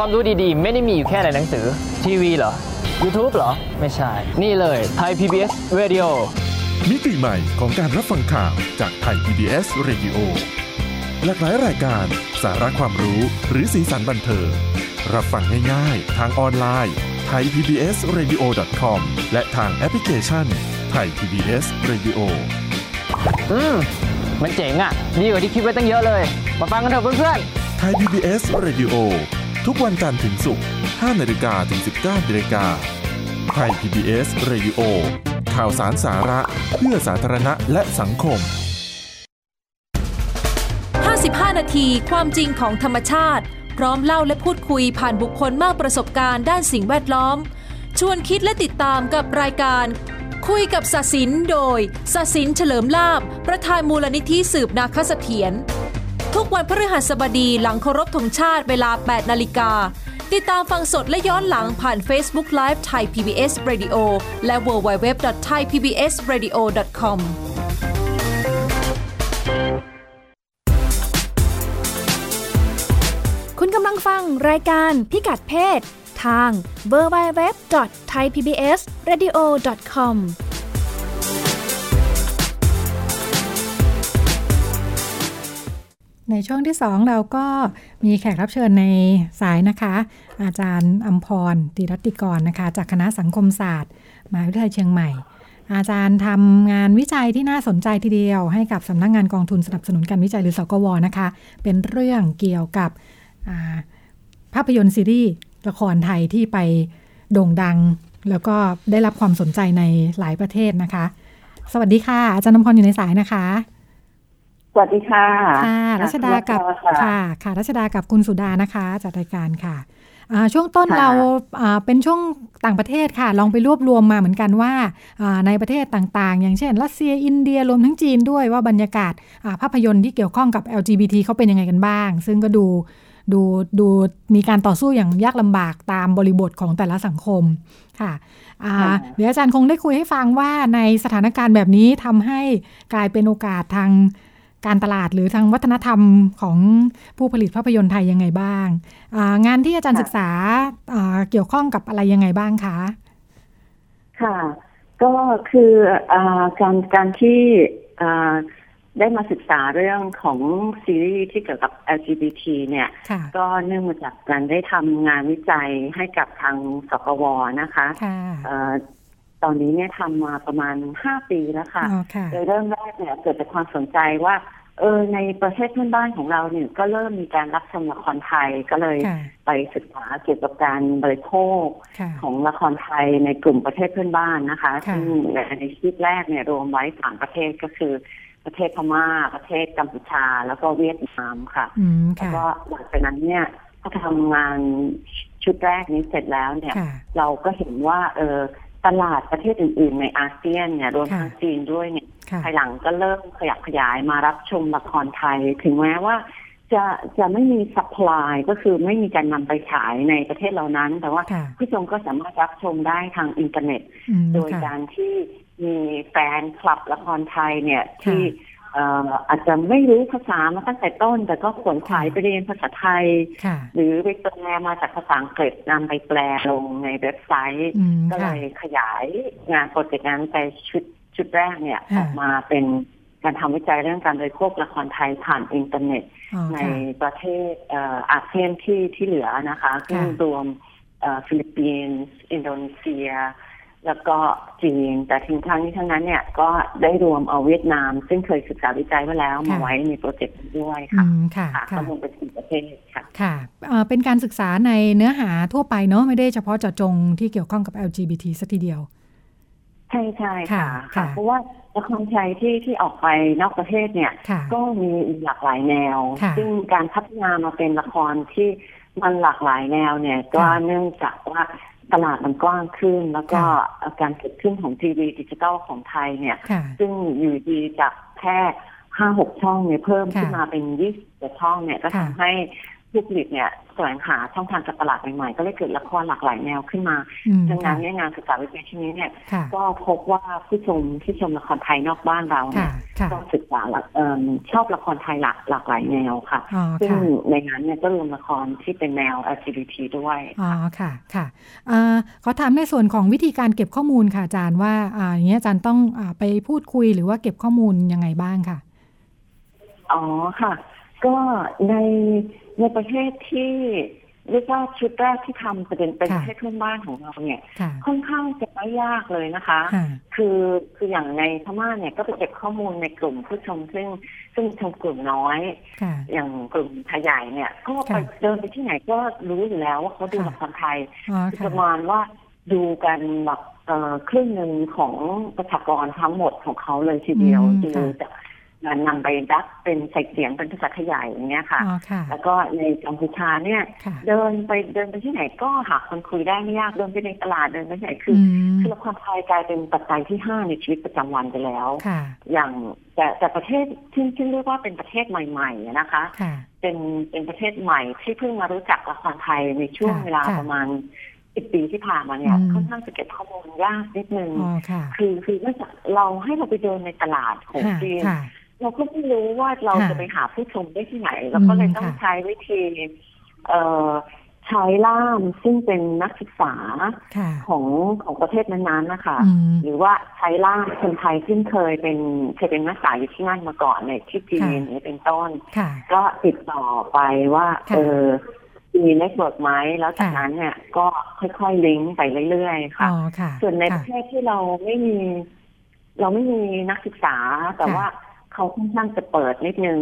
คุณรู้ไหมความรู้ดีๆ ไม่ได้มีอยู่แค่ในหนังสือ ทีวีเหรอ YouTube เหรอ ไม่ใช่ นี่เลยไทย PBS Radio มิติใหม่ของการรับฟังข่าวจากไทย PBS Radio หลากหลายรายการสาระความรู้หรือสีสันบันเทิงรับฟังง่ายๆ ทางออนไลน์ไทย PBS Radio com และทางแอปพลิเคชันไทย PBS Radio อืม มันเจ๋งอะ ดีกว่าที่คิดไว้ตั้งเยอะเลย มาฟังกันเถอะเพื่อนๆ Thai PBS Radio ทุกวันจันทร์ถึงศุกร์5นาฬิกาถึง 19นาฬิกา Thai PBS Radio ข่าวสารสาระเพื่อสาธารณะและสังคม 55 นาทีความจริงของธรรมชาติ พร้อมเล่าและพูดคุยผ่านบุคคลมากประสบการณ์ด้านสิ่งแวดล้อม ชวนคิดและติดตามกับรายการ คุยกับศศินโดยศศินเฉลิมลาบ ประธานมูลนิธิสืบนาคเสถียร ทุกวันพฤหัสบดีหลังเคารพธงชาติเวลา 8 นาฬิกา ติดตามฟังสดและย้อนหลังผ่าน Facebook Live ไทย PBS Radio และ www.thaipbsradio.com คุณกำลังฟังรายการพิกัดเพศทาง www.thaipbsradio.com ในช่วงที่ 2 เราก็มีแขกรับเชิญในสายนะคะ อาจารย์อัมพรติรติกรนะคะ จากคณะสังคมศาสตร์มหาวิทยาลัยเชียงใหม่ อาจารย์ทำงานวิจัยที่น่าสนใจทีเดียว ให้กับสำนักงงานกองทุนสนับสนุนการวิจัยหรือสกวนะคะ เป็นเรื่องเกี่ยวกับภาพยนตร์ซีรีส์ละครไทยที่ไปโด่งดัง แล้วก็ได้รับความสนใจในหลายประเทศนะคะ สวัสดีค่ะ อาจารย์น้ำพรอยู่ในสายนะคะ สวัสดีค่ะ ค่ะรัชดากับค่ะ ค่ะรัชดากับคุณสุดานะคะจัดรายการค่ะ ช่วงต้นเราเป็นช่วงต่างประเทศค่ะ ลองไปรวบรวมมาเหมือนกันว่าในประเทศต่างๆ อย่างเช่น รัสเซียอินเดียรวมทั้งจีนด้วยว่าบรรยากาศภาพยนตร์ที่เกี่ยวข้องกับ LGBT เขาเป็นยังไงกันบ้าง ซึ่งก็ดูดูดูมีการต่อสู้อย่างยากลำบากตามบริบทของแต่ละสังคมค่ะ เดี๋ยวอาจารย์คงได้คุยให้ฟังว่าในสถานการณ์แบบนี้ทำให้กลายเป็นโอกาสทาง การตลาดหรือทางวัฒนธรรมของผู้ผลิตภาพยนตร์ไทยยังไงบ้าง งานที่อาจารย์ศึกษาเกี่ยวข้องกับอะไรยังไงบ้างคะ ค่ะ ก็คืออการการที่ได้มาศึกษาเรื่องของซีรีส์ที่เกี่ยวกับ LGBT เนี่ย ก็เนื่องมาจากการได้ทำงานวิจัยให้กับทางสกวนะคะ ตอนนี้เนี่ยทำมาประมาณห้าปีแล้วค่ะ โดยเริ่มแรกเนี่ยเกิดจากความสนใจว่าเออในประเทศเพื่อนบ้านของเราเนี่ยก็เริ่มมีการรับชมละครไทยก็เลยไปศึกษาเกี่ยวกับการบริโภคของละครไทยในกลุ่มประเทศเพื่อนบ้านนะคะซึ่งในชีวิตแรกเนี่ยรวมไว้สามประเทศก็คือ ประเทศพม่า ประเทศกัมพูชา แล้วก็เวียดนามค่ะแล้วก็หลังจากนั้นเนี่ยก็ทำงานชุดแรกนี้เสร็จแล้วเนี่ย เราก็เห็นว่าเออ ตลาดประเทศอื่น ๆ ในอาเซียนเนี่ยรวมทั้งจีนด้วยเนี่ยภายหลังก็เริ่มขยับขยายมารับชมละครไทย ถึงแม้ว่าจะจะไม่มี supply ก็คือไม่มีการนำไปฉายในประเทศเหล่านั้น แต่ว่าผู้ชมก็สามารถรับชมได้ทางอินเทอร์เน็ต โดยการที่มีแฟนคลับละครไทยเนี่ยที่ อาจจะไม่รู้ภาษามาตั้งแต่ต้น แต่ก็ขวนขวายไปเรียนภาษาไทย หรือไปแปลมาจากภาษาอังกฤษนำไปแปลลงในเว็บไซต์ ก็เลยขยายงานโปรเจกต์นั้นไปชุดชุดแรกเนี่ยออกมาเป็นการทำวิจัยเรื่องการบริโภคละครไทยผ่านอินเทอร์เน็ต ในประเทศอาเซียนที่ที่เหลือนะคะซึ่งรวมฟิลิปปินส์ อินโดนีเซีย แล้วก็จีน แต่ทิ้งทางนี้ทั้งนั้นเนี่ยก็ได้รวมเอาเวียดนาม ซึ่งเคยศึกษาวิจัยมาแล้วมาไว้ในโปรเจกต์ด้วยค่ะค่ะข้อมูลเป็นสี่ประเทศค่ะค่ะเป็นการศึกษาในเนื้อหาทั่วไปเนาะไม่ได้เฉพาะเจาะจงที่เกี่ยวข้องกับ LGBT สักทีเดียว ใช่ใช่ค่ะค่ะ เพราะว่าละครไทยที่ที่ออกไปนอกประเทศเนี่ย ก็มีหลากหลายแนว ซึ่งการพัฒนามาเป็นละครที่มันหลากหลายแนวเนี่ย ก็เนื่องจากว่า ตลาดมันกว้างขึ้น แล้วก็การเกิดขึ้นของทีวีดิจิตอลของไทยเนี่ย ซึ่งอยู่ดีจากแค่ห้าหกช่องเนี่ยเพิ่มขึ้นมาเป็นยี่สิบช่องเนี่ยก็ทำให้ ผู้ผลิตเนี่ยแสวงหาช่องทางการตลาดใหม่ๆ ก็เลยเกิดละครหลากหลายแนวขึ้นมาดังนั้นเนี่ยงานศึกษาวิจัยชิ้นนี้เนี่ย ก็พบว่าผู้ชมที่ชมละครไทยนอกบ้านเราเนี่ยก็ศึกษาชอบละครไทยหลากหลากหลายแนวค่ะ ซึ่งในนั้นเนี่ยก็รวมละครที่เป็นแนว LGBT ด้วย อ๋อ ค่ะ ค่ะขอถามในส่วนของวิธีการเก็บข้อมูลค่ะอาจารย์ว่าอย่างเงี้ยอาจารย์ต้องไปพูดคุยหรือว่าเก็บข้อมูลยังไงบ้างค่ะ อ๋อ ค่ะ ก็ในในประเทศที่เรียกว่าชุดแรกที่ทำประเด็นเป็นประเทศเพื่อนบ้านของเราเนี่ย ค่อนข้างจะไม่ยากเลยนะคะ คือคืออย่างในพม่าเนี่ยก็ไปเก็บข้อมูลในกลุ่มผู้ชมซึ่งซึ่งชมกลุ่มน้อย อย่างกลุ่มไทยใหญ่เนี่ย ก็ไปเดินไปที่ไหนก็รู้อยู่แล้วว่าเขาดูละครไทยประมาณว่าดูกันแบบครึ่งหนึ่งของประชากรทั้งหมดของเขาเลยทีเดียวดูจาก นำไปดักเป็นใส่เสียงเป็นภาษาขยายอย่างเงี้ยค่ะ แล้วก็ในกัมพูชาเนี่ย เดินไปเดินไปที่ไหนก็หาคนคุยได้ไม่ยากเดินไปในตลาดเดินไปที่ไหนคือคือละครไทยกลายเป็นปัจจัยที่ห้าในชีวิตประจำวันไปแล้วอย่างแต่แต่ประเทศที่ที่เรียกว่าเป็นประเทศใหม่ ๆ นะคะ เป็นเป็นประเทศใหม่ที่เพิ่งมารู้จักละครไทยในช่วงเวลาประมาณสิบปีที่ผ่านมาเนี่ยค่อนข้างจะเก็บข้อมูลยากนิดนึงคือคือเมื่อเราให้เราไปเดินในตลาดของจีน เราก็ไม่รู้ว่าเราจะไปหาผู้ชมได้ที่ไหน เราก็เลยต้องใช้วิธีเอ่อใช้ล่ามซึ่งเป็นนักศึกษาของของประเทศนั้นๆนะคะ หรือว่าใช้ล่ามคนไทยซึ่งเคยเป็นเคยเป็นนักศึกษาอยู่ที่นั่นมาก่อนในที่จีนนี้เป็นต้น ก็ติดต่อไปว่าเออมี network ไหมแล้วจากนั้นเนี่ยก็ค่อยๆลิงก์ไปเรื่อยๆค่ะ ส่วนในประเทศที่เราไม่มี เราไม่มีนักศึกษาแต่ว่า เขาค่อนข้างจะเปิดนิดนึง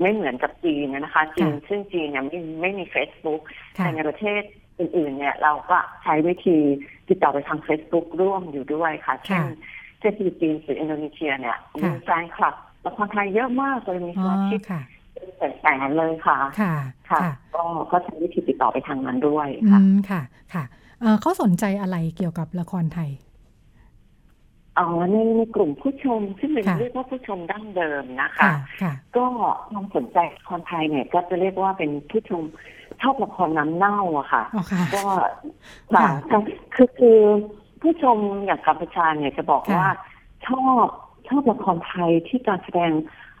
ไม่เหมือนกับจีนนะคะจีนซึ่งจีนเนี่ยไม่ไม่มี Facebook แต่ในประเทศอื่นๆ เนี่ยเราก็ใช้วิธีติดต่อไปทาง Facebook ร่วมอยู่ด้วยค่ะ เช่นเช่นฟิลิปปินส์หรืออินโดนีเซียเนี่ยมีแฟนคลับละครไทยเยอะมากเลยมีสมาชิกเป็นแสนเลยค่ะ ค่ะค่ะก็ก็ใช้วิธีติดต่อไปทางนั้นด้วยค่ะค่ะ ค่ะเขาสนใจอะไรเกี่ยวกับละครไทย อ๋อในในกลุ่มผู้ชมซึ่งเป็นเรียกว่าผู้ชมดั้งเดิมนะคะ ก็ความสนใจคนไทยเนี่ย ก็จะเรียกว่าเป็นผู้ชมชอบละครน้ำเน่าอะค่ะ ก็คือคือผู้ชมอย่างกัมพูชาเนี่ยจะบอกว่าชอบชอบละครไทยที่การแสดง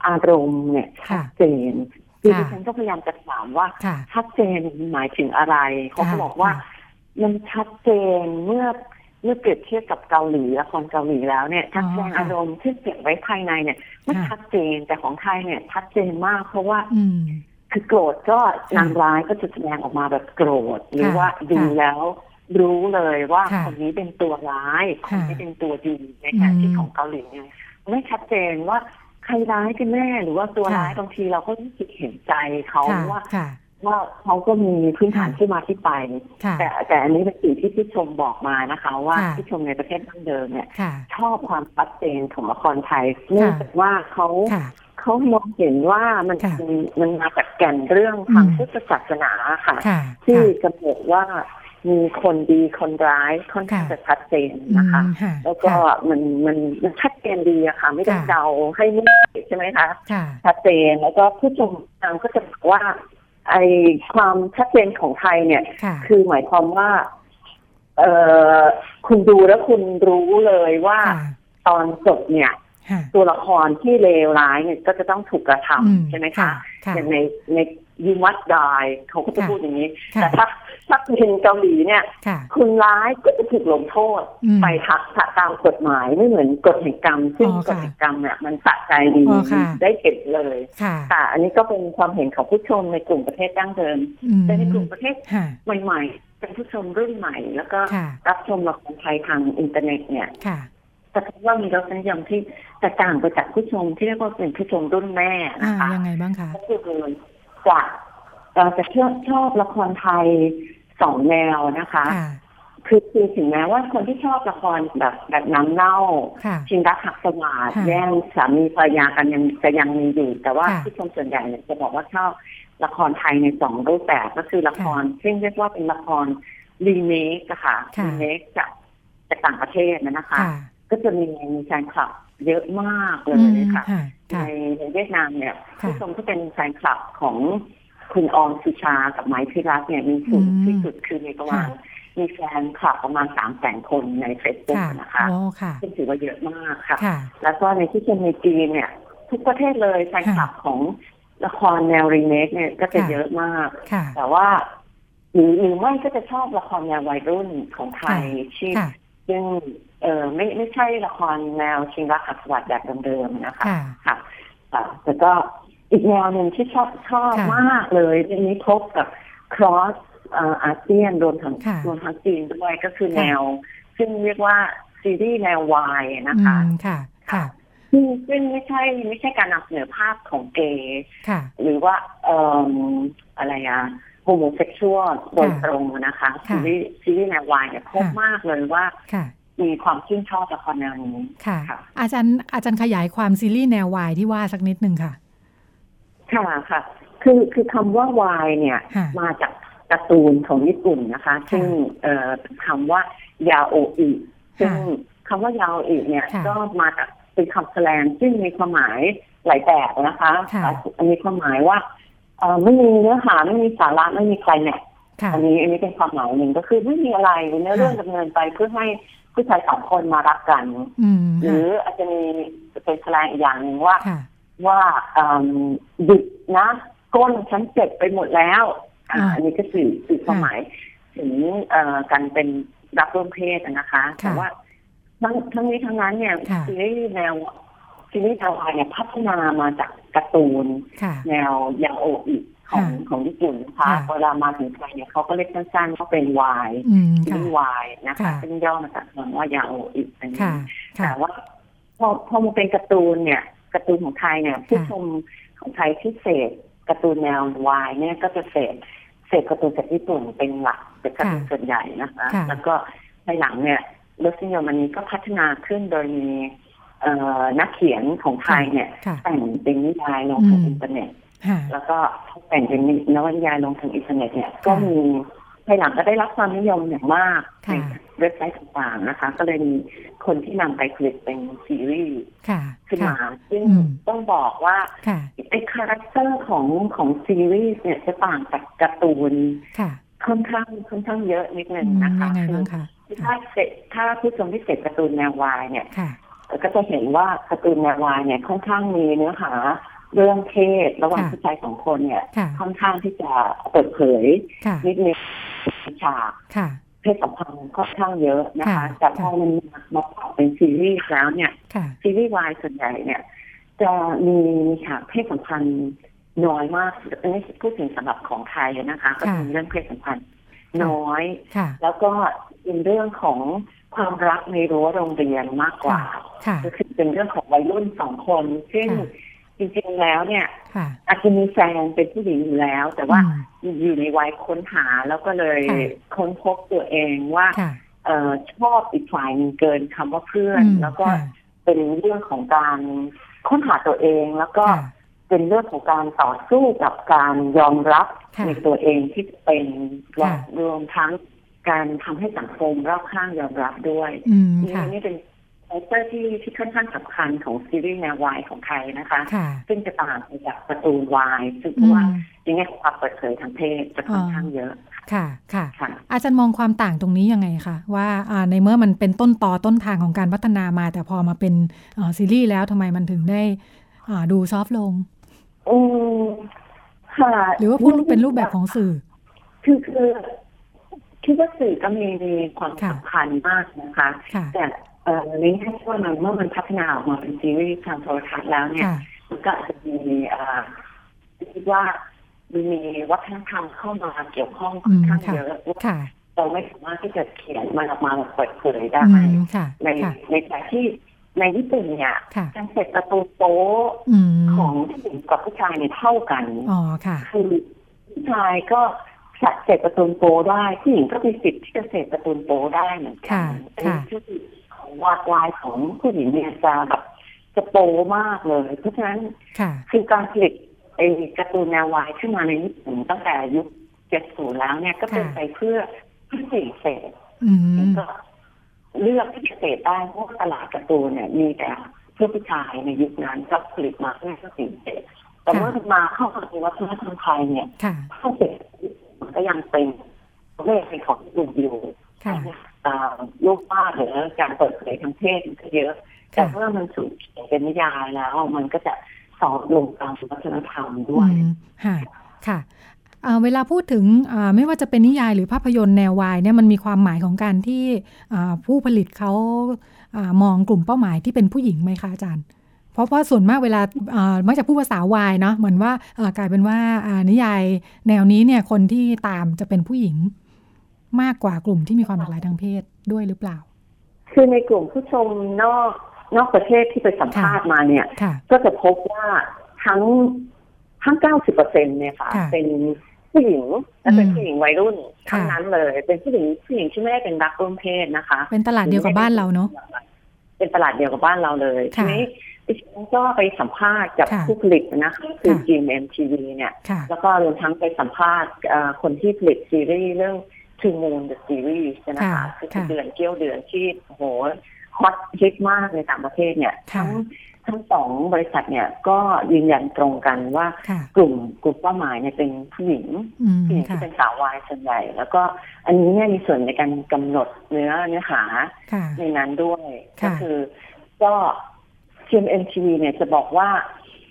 อารมณ์เนี่ยชัดเจนคือดิฉันก็พยายามจะถามว่าชัดเจนหมายถึงอะไร เขาก็บอกว่ามันชัดเจนเมื่อ เมื่อเปรียบเทียบกับเกาหลีละครเกาหลีแล้วเนี่ยชัดเจนอารมณ์ที่เก็บไว้ภายในเนี่ยไม่ชัดเจนแต่ของไทยเนี่ยชัดเจนมากเพราะว่าคือโกรธก็นางร้ายก็จะแสดงออกมาแบบโกรธ หรือว่าดูแล้วรู้เลยว่าคนนี้เป็นตัวร้ายคนนี้เป็นตัวดีในขณะที่ของเกาหลีเนี่ยไม่ชัดเจนว่าใครร้ายกันแน่หรือว่าตัวร้ายบางทีเราก็รู้สึกเห็นใจเขาว่า ว่าเขาก็มีพื้นฐานที่มาที่ไป แต่แต่อันนี้เป็นสิ่งที่พี่ชมบอกมานะคะ ว่าพี่ชมในประเทศตั้งเดิมเนี่ย ชอบความชัดเจนของละครไทยเนื่องจากว่าเขาเขามองเห็นว่ามันมันมาจากแก่นเรื่องทางพุทธศาสนาค่ะ ที่กำหนดว่ามีคนดีคนร้ายค่อนข้างจะชัดเจนนะคะ แล้วก็มันมันมันชัดเจนดีอะค่ะ ไม่ต้องเดาให้ไม่ใช่ไหมคะชัดเจนแล้วก็ผู้ชมทางก็จะบอกว่า ไอความชัดเจนของไทยเนี่ย คือหมายความว่า เออคุณดูแล้วคุณรู้เลยว่าตอนจบเนี่ย ตัวละครที่เลวร้ายเนี่ยก็จะต้องถูกกระทำใช่ไหมคะอย่างในในยูมัดดายเขาก็จะพูดอย่างนี้ แต่ถ้า ถ้าเป็นเกาหลีเนี่ยคุณร้ายก็จะถูกลงโทษไปทักตามกฎหมายไม่เหมือนกฎแห่งกรรม ซึ่งกฎแห่งกรรมเนี่ยมันสะใจดีได้เก็บเลยค่ะอันนี้ก็เป็นความเห็นของผู้ชมในกลุ่มประเทศดั้งเดิมแต่ในกลุ่มประเทศใหม่ๆเป็นผู้ชมรุ่นใหม่ แล้วก็รับชมละครไทยทางอินเทอร์เน็ตเนี่ยแต่ว่ามีรสนิยมที่แตกต่างไปจากผู้ชมที่เรียกว่าเป็นผู้ชมรุ่นแม่นะคะยังไงบ้างคะก็คือจะ จะชอบชอบละครไทยสองแนวนะคะ คือคือถึงแม้ว่าคนที่ชอบละครแบบแบบน้ำเน่า ชิงรักหักสมาดแย่งสามีภรรยากันยังจะยังมีอยู่ แต่ว่าที่ชมส่วนใหญ่เนี่ยจะบอกว่าชอบละครไทยในสองรูปแบบก็คือละคร ซึ่งเรียกว่าเป็นละครรีเมคอะค่ะรีเมคจากจากต่างประเทศนะคะ ก็จะมีมีแฟนคลับเยอะมากเลยค่ะในในเวียดนามเนี่ยผู้ชมก็เป็นแฟนคลับของ คุณออมสุชาร์กับไมค์พิรัชต์เนี่ยมีสูงที่สุดคือในประมาณมีแฟนคลับประมาณสามแสนคนในเฟซบุ๊กนะคะซึ่งถือว่าเยอะมากค่ะ แล้วก็ในที่เชนในจีนเนี่ย ทุกประเทศเลยแฟนคลับของละครแนวรีเมคเนี่ยก็จะเยอะมาก แต่ว่าหรือหรือไม่ก็จะชอบละครแนววัยรุ่นของไทยที่ซึ่งเออไม่ไม่ใช่ละครแนวชิงรักขัดสวัสดิ์แบบเดิมๆนะคะ ค่ะแต่ก็ อีกแนวหนึ่งที่ชอบชอบมากเลยทีนี้พบกับ cross อาเซียนรวมทั้งรวมทั้งจีนด้วยก็คือแนว ซึ่งเรียกว่าซีรีส์แนววายนะคะค่ะค่ะซึ่งซึ่งไม่ใช่ไม่ใช่การนำเสนอภาพของเกย์หรือว่าเอ่ออะไรอะ homosexual โดยตรงนะคะซีรีส์ซีรีส์แนววายเนี่ยพบมากเลยว่ามีความชื่นชอบละครแนวนี้ค่ะ อาจารย์อาจารย์ขยายความซีรีส์แนววายที่ว่าสักนิดหนึ่งค่ะ ค่ะค่ะ คือคือคำว่าวายเนี่ย มาจากการ์ตูนของญี่ปุ่นนะคะ ซึ่งเอ่อคำว่ายาโออิซึ่งคำว่ายาโออิเนี่ย ก็มาจากเป็นคำแสดงซึ่งมีความหมายหลายแบบนะคะมีความหมายว่าเออไม่มีเนื้อหาไม่มีสาระไม่มีใครเนี่ยอันนี้อันนี้เป็นความหมายหนึ่งก็คือไม่มีอะไรเนื้อเรื่องดำเนินไปเพื่อให้ผู้ชายสองคนมารักกัน หรืออาจจะมีเป็นแสดงอีกอย่างหนึ่งว่า ว่าหยุดนะก้นฉันเจ็บไปหมดแล้ว อันนี้ก็สื่อสื่อความหมายถึงการเป็นรับร่วมเพศนะคะ แต่ว่าทั้งทั้งนี้ทั้งนั้นเนี่ยซีรีส์แนวซีรีส์แนววายเนี่ยพัฒนามาจากการ์ตูน แนวยาโออิของของญี่ปุ่นนะคะเวลามาถึงไทยเนี่ยเขาก็เรียกสั้นๆว่าเป็นวายซีรีส์วายนะคะซึ่งย่อมาจากคำว่ายาโออิอันนี้แต่ว่าพอพอมาเป็นการ์ตูนเนี่ย การ์ตูนของไทยเนี่ยผู้ชมของไทยที่เสพการ์ตูนแนววายเนี่ยก็จะเสพเสพการ์ตูนจากญี่ปุ่นเป็นหลักเป็นการ์ตูนส่วนใหญ่นะคะแล้วก็ในหลังเนี่ยรสนิยมอันนี้ก็พัฒนาขึ้นโดยมีนักเขียนของไทยเนี่ยแต่งเป็นนิยายลงทางอินเทอร์เน็ตแล้วก็แต่งเป็นนวนิยายลงทางอินเทอร์เน็ตเนี่ยก็มีภายหลังก็ได้รับความนิยมอย่างมากใน เว็บไซต์ต่างๆนะคะ ก็เลยมีคนที่นำไปผลิตเป็นซีรีส์ขึ้นมาซึ่งต้องบอกว่าไอ้ character ของของซีรีส์เนี่ยจะต่างจากการ์ตูนค่อนข้างค่อนข้างเยอะนิดนึงนะคะคือถ้าเสร็จถ้าผู้ชมที่เสร็จการ์ตูนแนววายเนี่ยก็จะเห็นว่าการ์ตูนแนววายเนี่ยค่อนข้างมีเนื้อหาเรื่องเพศระหว่างผู้ชายสองคนเนี่ย ค่อนข้างที่จะเปิดเผยนิดนึงฉาก เพศสัมพันธ์ค่อนข้างเยอะนะคะ แต่พอมันมาเป็นซีรีส์แล้วเนี่ยซีรีส์วายส่วนใหญ่เนี่ย จะมีฉากเพศสัมพันธ์น้อยมากอันนี้พูดถึงสำหรับของไทยนะคะ ก็มีเรื่องเพศสัมพันธ์น้อย แล้วก็เป็นเรื่องของความรักในรั้วโรงเรียนมากกว่าก็คือเป็นเรื่องของวัยรุ่นสองคน ซึ่ง จริงๆแล้วเนี่ย อาจจะมีแฟนเป็นผู้หญิงอยู่แล้ว แต่ว่าอยู่ในวัยค้นหาแล้วก็เลยค้นพบตัวเองว่าเออชอบอีกฝ่ายนึงเกินคำว่าเพื่อน แล้วก็เป็นเรื่องของการค้นหาตัวเองแล้วก็เป็นเรื่องของการต่อสู้กับการยอมรับในตัวเองที่เป็นรวมทั้งการทำให้สังคมรอบข้างยอมรับด้วยนี่เป็น character ที่ที่ค่อนข้างสำคัญของซีรีส์แนววายของไทยนะคะ ซึ่งจะต่างจากการ์ตูนวายซึ่งว่ายังไงความเปิดเผยทางเพศจะค่อนข้างเยอะค่ะค่ะ อาจารย์มองความต่างตรงนี้ยังไงคะว่าในเมื่อมันเป็นต้นต่อต้นทางของการพัฒนามา แต่พอมาเป็นซีรีส์แล้วทำไมมันถึงได้ดูซอฟลงอืมค่ะหรือว่าพูดเป็นรูปแบบของสื่อ คือคือคิดว่าสื่อก็มีมีความสำคัญมากนะคะ แต่เอ่อ ในแง่ที่ว่ามันเมื่อมันพัฒนาออกมาเป็นซีรีส์ทางโทรทัศน์แล้วเนี่ย มันก็อาจจะมีเอ่อคิดว่ามันมีวัฒนธรรมเข้ามาเกี่ยวข้องค่อนข้างเยอะเราไม่สามารถที่จะเขียนมันออกมาเปิดเผยได้ในในแต่ที่ในญี่ปุ่นเนี่ยการเสร็จประตูโป๊ของผู้หญิงกับผู้ชายเนี่ยเท่ากันอ๋อค่ะคือผู้ชายก็เสร็จประตูโป๊ได้ผู้หญิงก็มีสิทธิ์ที่จะเสร็จประตูโป๊ได้เหมือนกันค่ะคือของ วาดลายของผู้หญิงเนี่ยจะแบบจะโป๊มากเลย เพราะฉะนั้นคือการผลิตไอ้การ์ตูนแนววายขึ้นมาในญี่ปุ่นตั้งแต่ยุคเจ็ดศูนย์แล้วเนี่ยก็เป็นไปเพื่อเพื่อสิ่งเสร็จก็เลือกที่จะเสพได้เพราะตลาดการ์ตูนเนี่ยมีแต่เพื่อผู้ชายในยุคนั้นก็ผลิตมาเพื่อสิ่งเสพแต่เมื่อมาเข้ามาในวัฒนธรรมไทยเนี่ยเข้าเสพมันก็ยังเป็นเรื่องเป็นของกลุ่มอยู่ ลูกป้าหรือการเปิดเผยทางเพศก็เยอะ แต่เมื่อมันสูงเป็นนิยายแล้ว มันก็จะสอบลงตามวัฒนธรรมด้วยค่ะค่ะเวลาพูดถึงไม่ว่าจะเป็นนิยายหรือภาพยนตร์แนววายเนี่ยมันมีความหมายของการที่ผู้ผลิตเขามองกลุ่มเป้าหมายที่เป็นผู้หญิงไหมคะอาจารย์ เพราะว่าส่วนมากเวลามักจะพูดภาษาวายเนาะเหมือนว่ากลายเป็นว่านิยายแนวนี้เนี่ยคนที่ตามจะเป็นผู้หญิง มากกว่ากลุ่มที่มีความหลากหลายทางเพศด้วยหรือเปล่า คือในกลุ่มผู้ชมนอกนอกประเทศที่ไปสัมภาษณ์มาเนี่ย ก็จะพบว่าทั้งทั้งเก้าสิบเปอร์เซ็นเนี่ยค่ะ เป็นผู้หญิงและเป็นผู้หญิงวัยรุ่นทั้งนั้นเลย เป็นผู้หญิงผู้หญิงที่ไม่ได้เป็นรักร่วมเพศนะคะ เป็นตลาดเดียวกับบ้านเราเนาะเป็นตลาดเดียวกับบ้านเราเลยทีนี้ดิฉันก็ไปสัมภาษณ์กับผู้ผลิตนะคะคือจีมเอ็มทีวีเนี่ย แล้วก็รวมทั้งไปสัมภาษณ์คนที่ผลิตซีรีส์เรื่อง Two Moon the Series นะคะคือเดือนเกี่ยวเดือนที่โอ้โหฮอตฮิตมากในต่างประเทศเนี่ยทั้งทั้งสองบริษัทเนี่ยก็ยืนยันตรงกันว่ากลุ่มกลุ่มเป้าหมายเนี่ยเป็นผู้หญิงผู้หญิงที่เป็นสาววายส่วนใหญ่ แล้วก็อันนี้เนี่ยมีส่วนในการกำหนดเนื้อเนื้อหาในนั้นด้วย ก็คือก็ TMMTV เนี่ยจะบอกว่า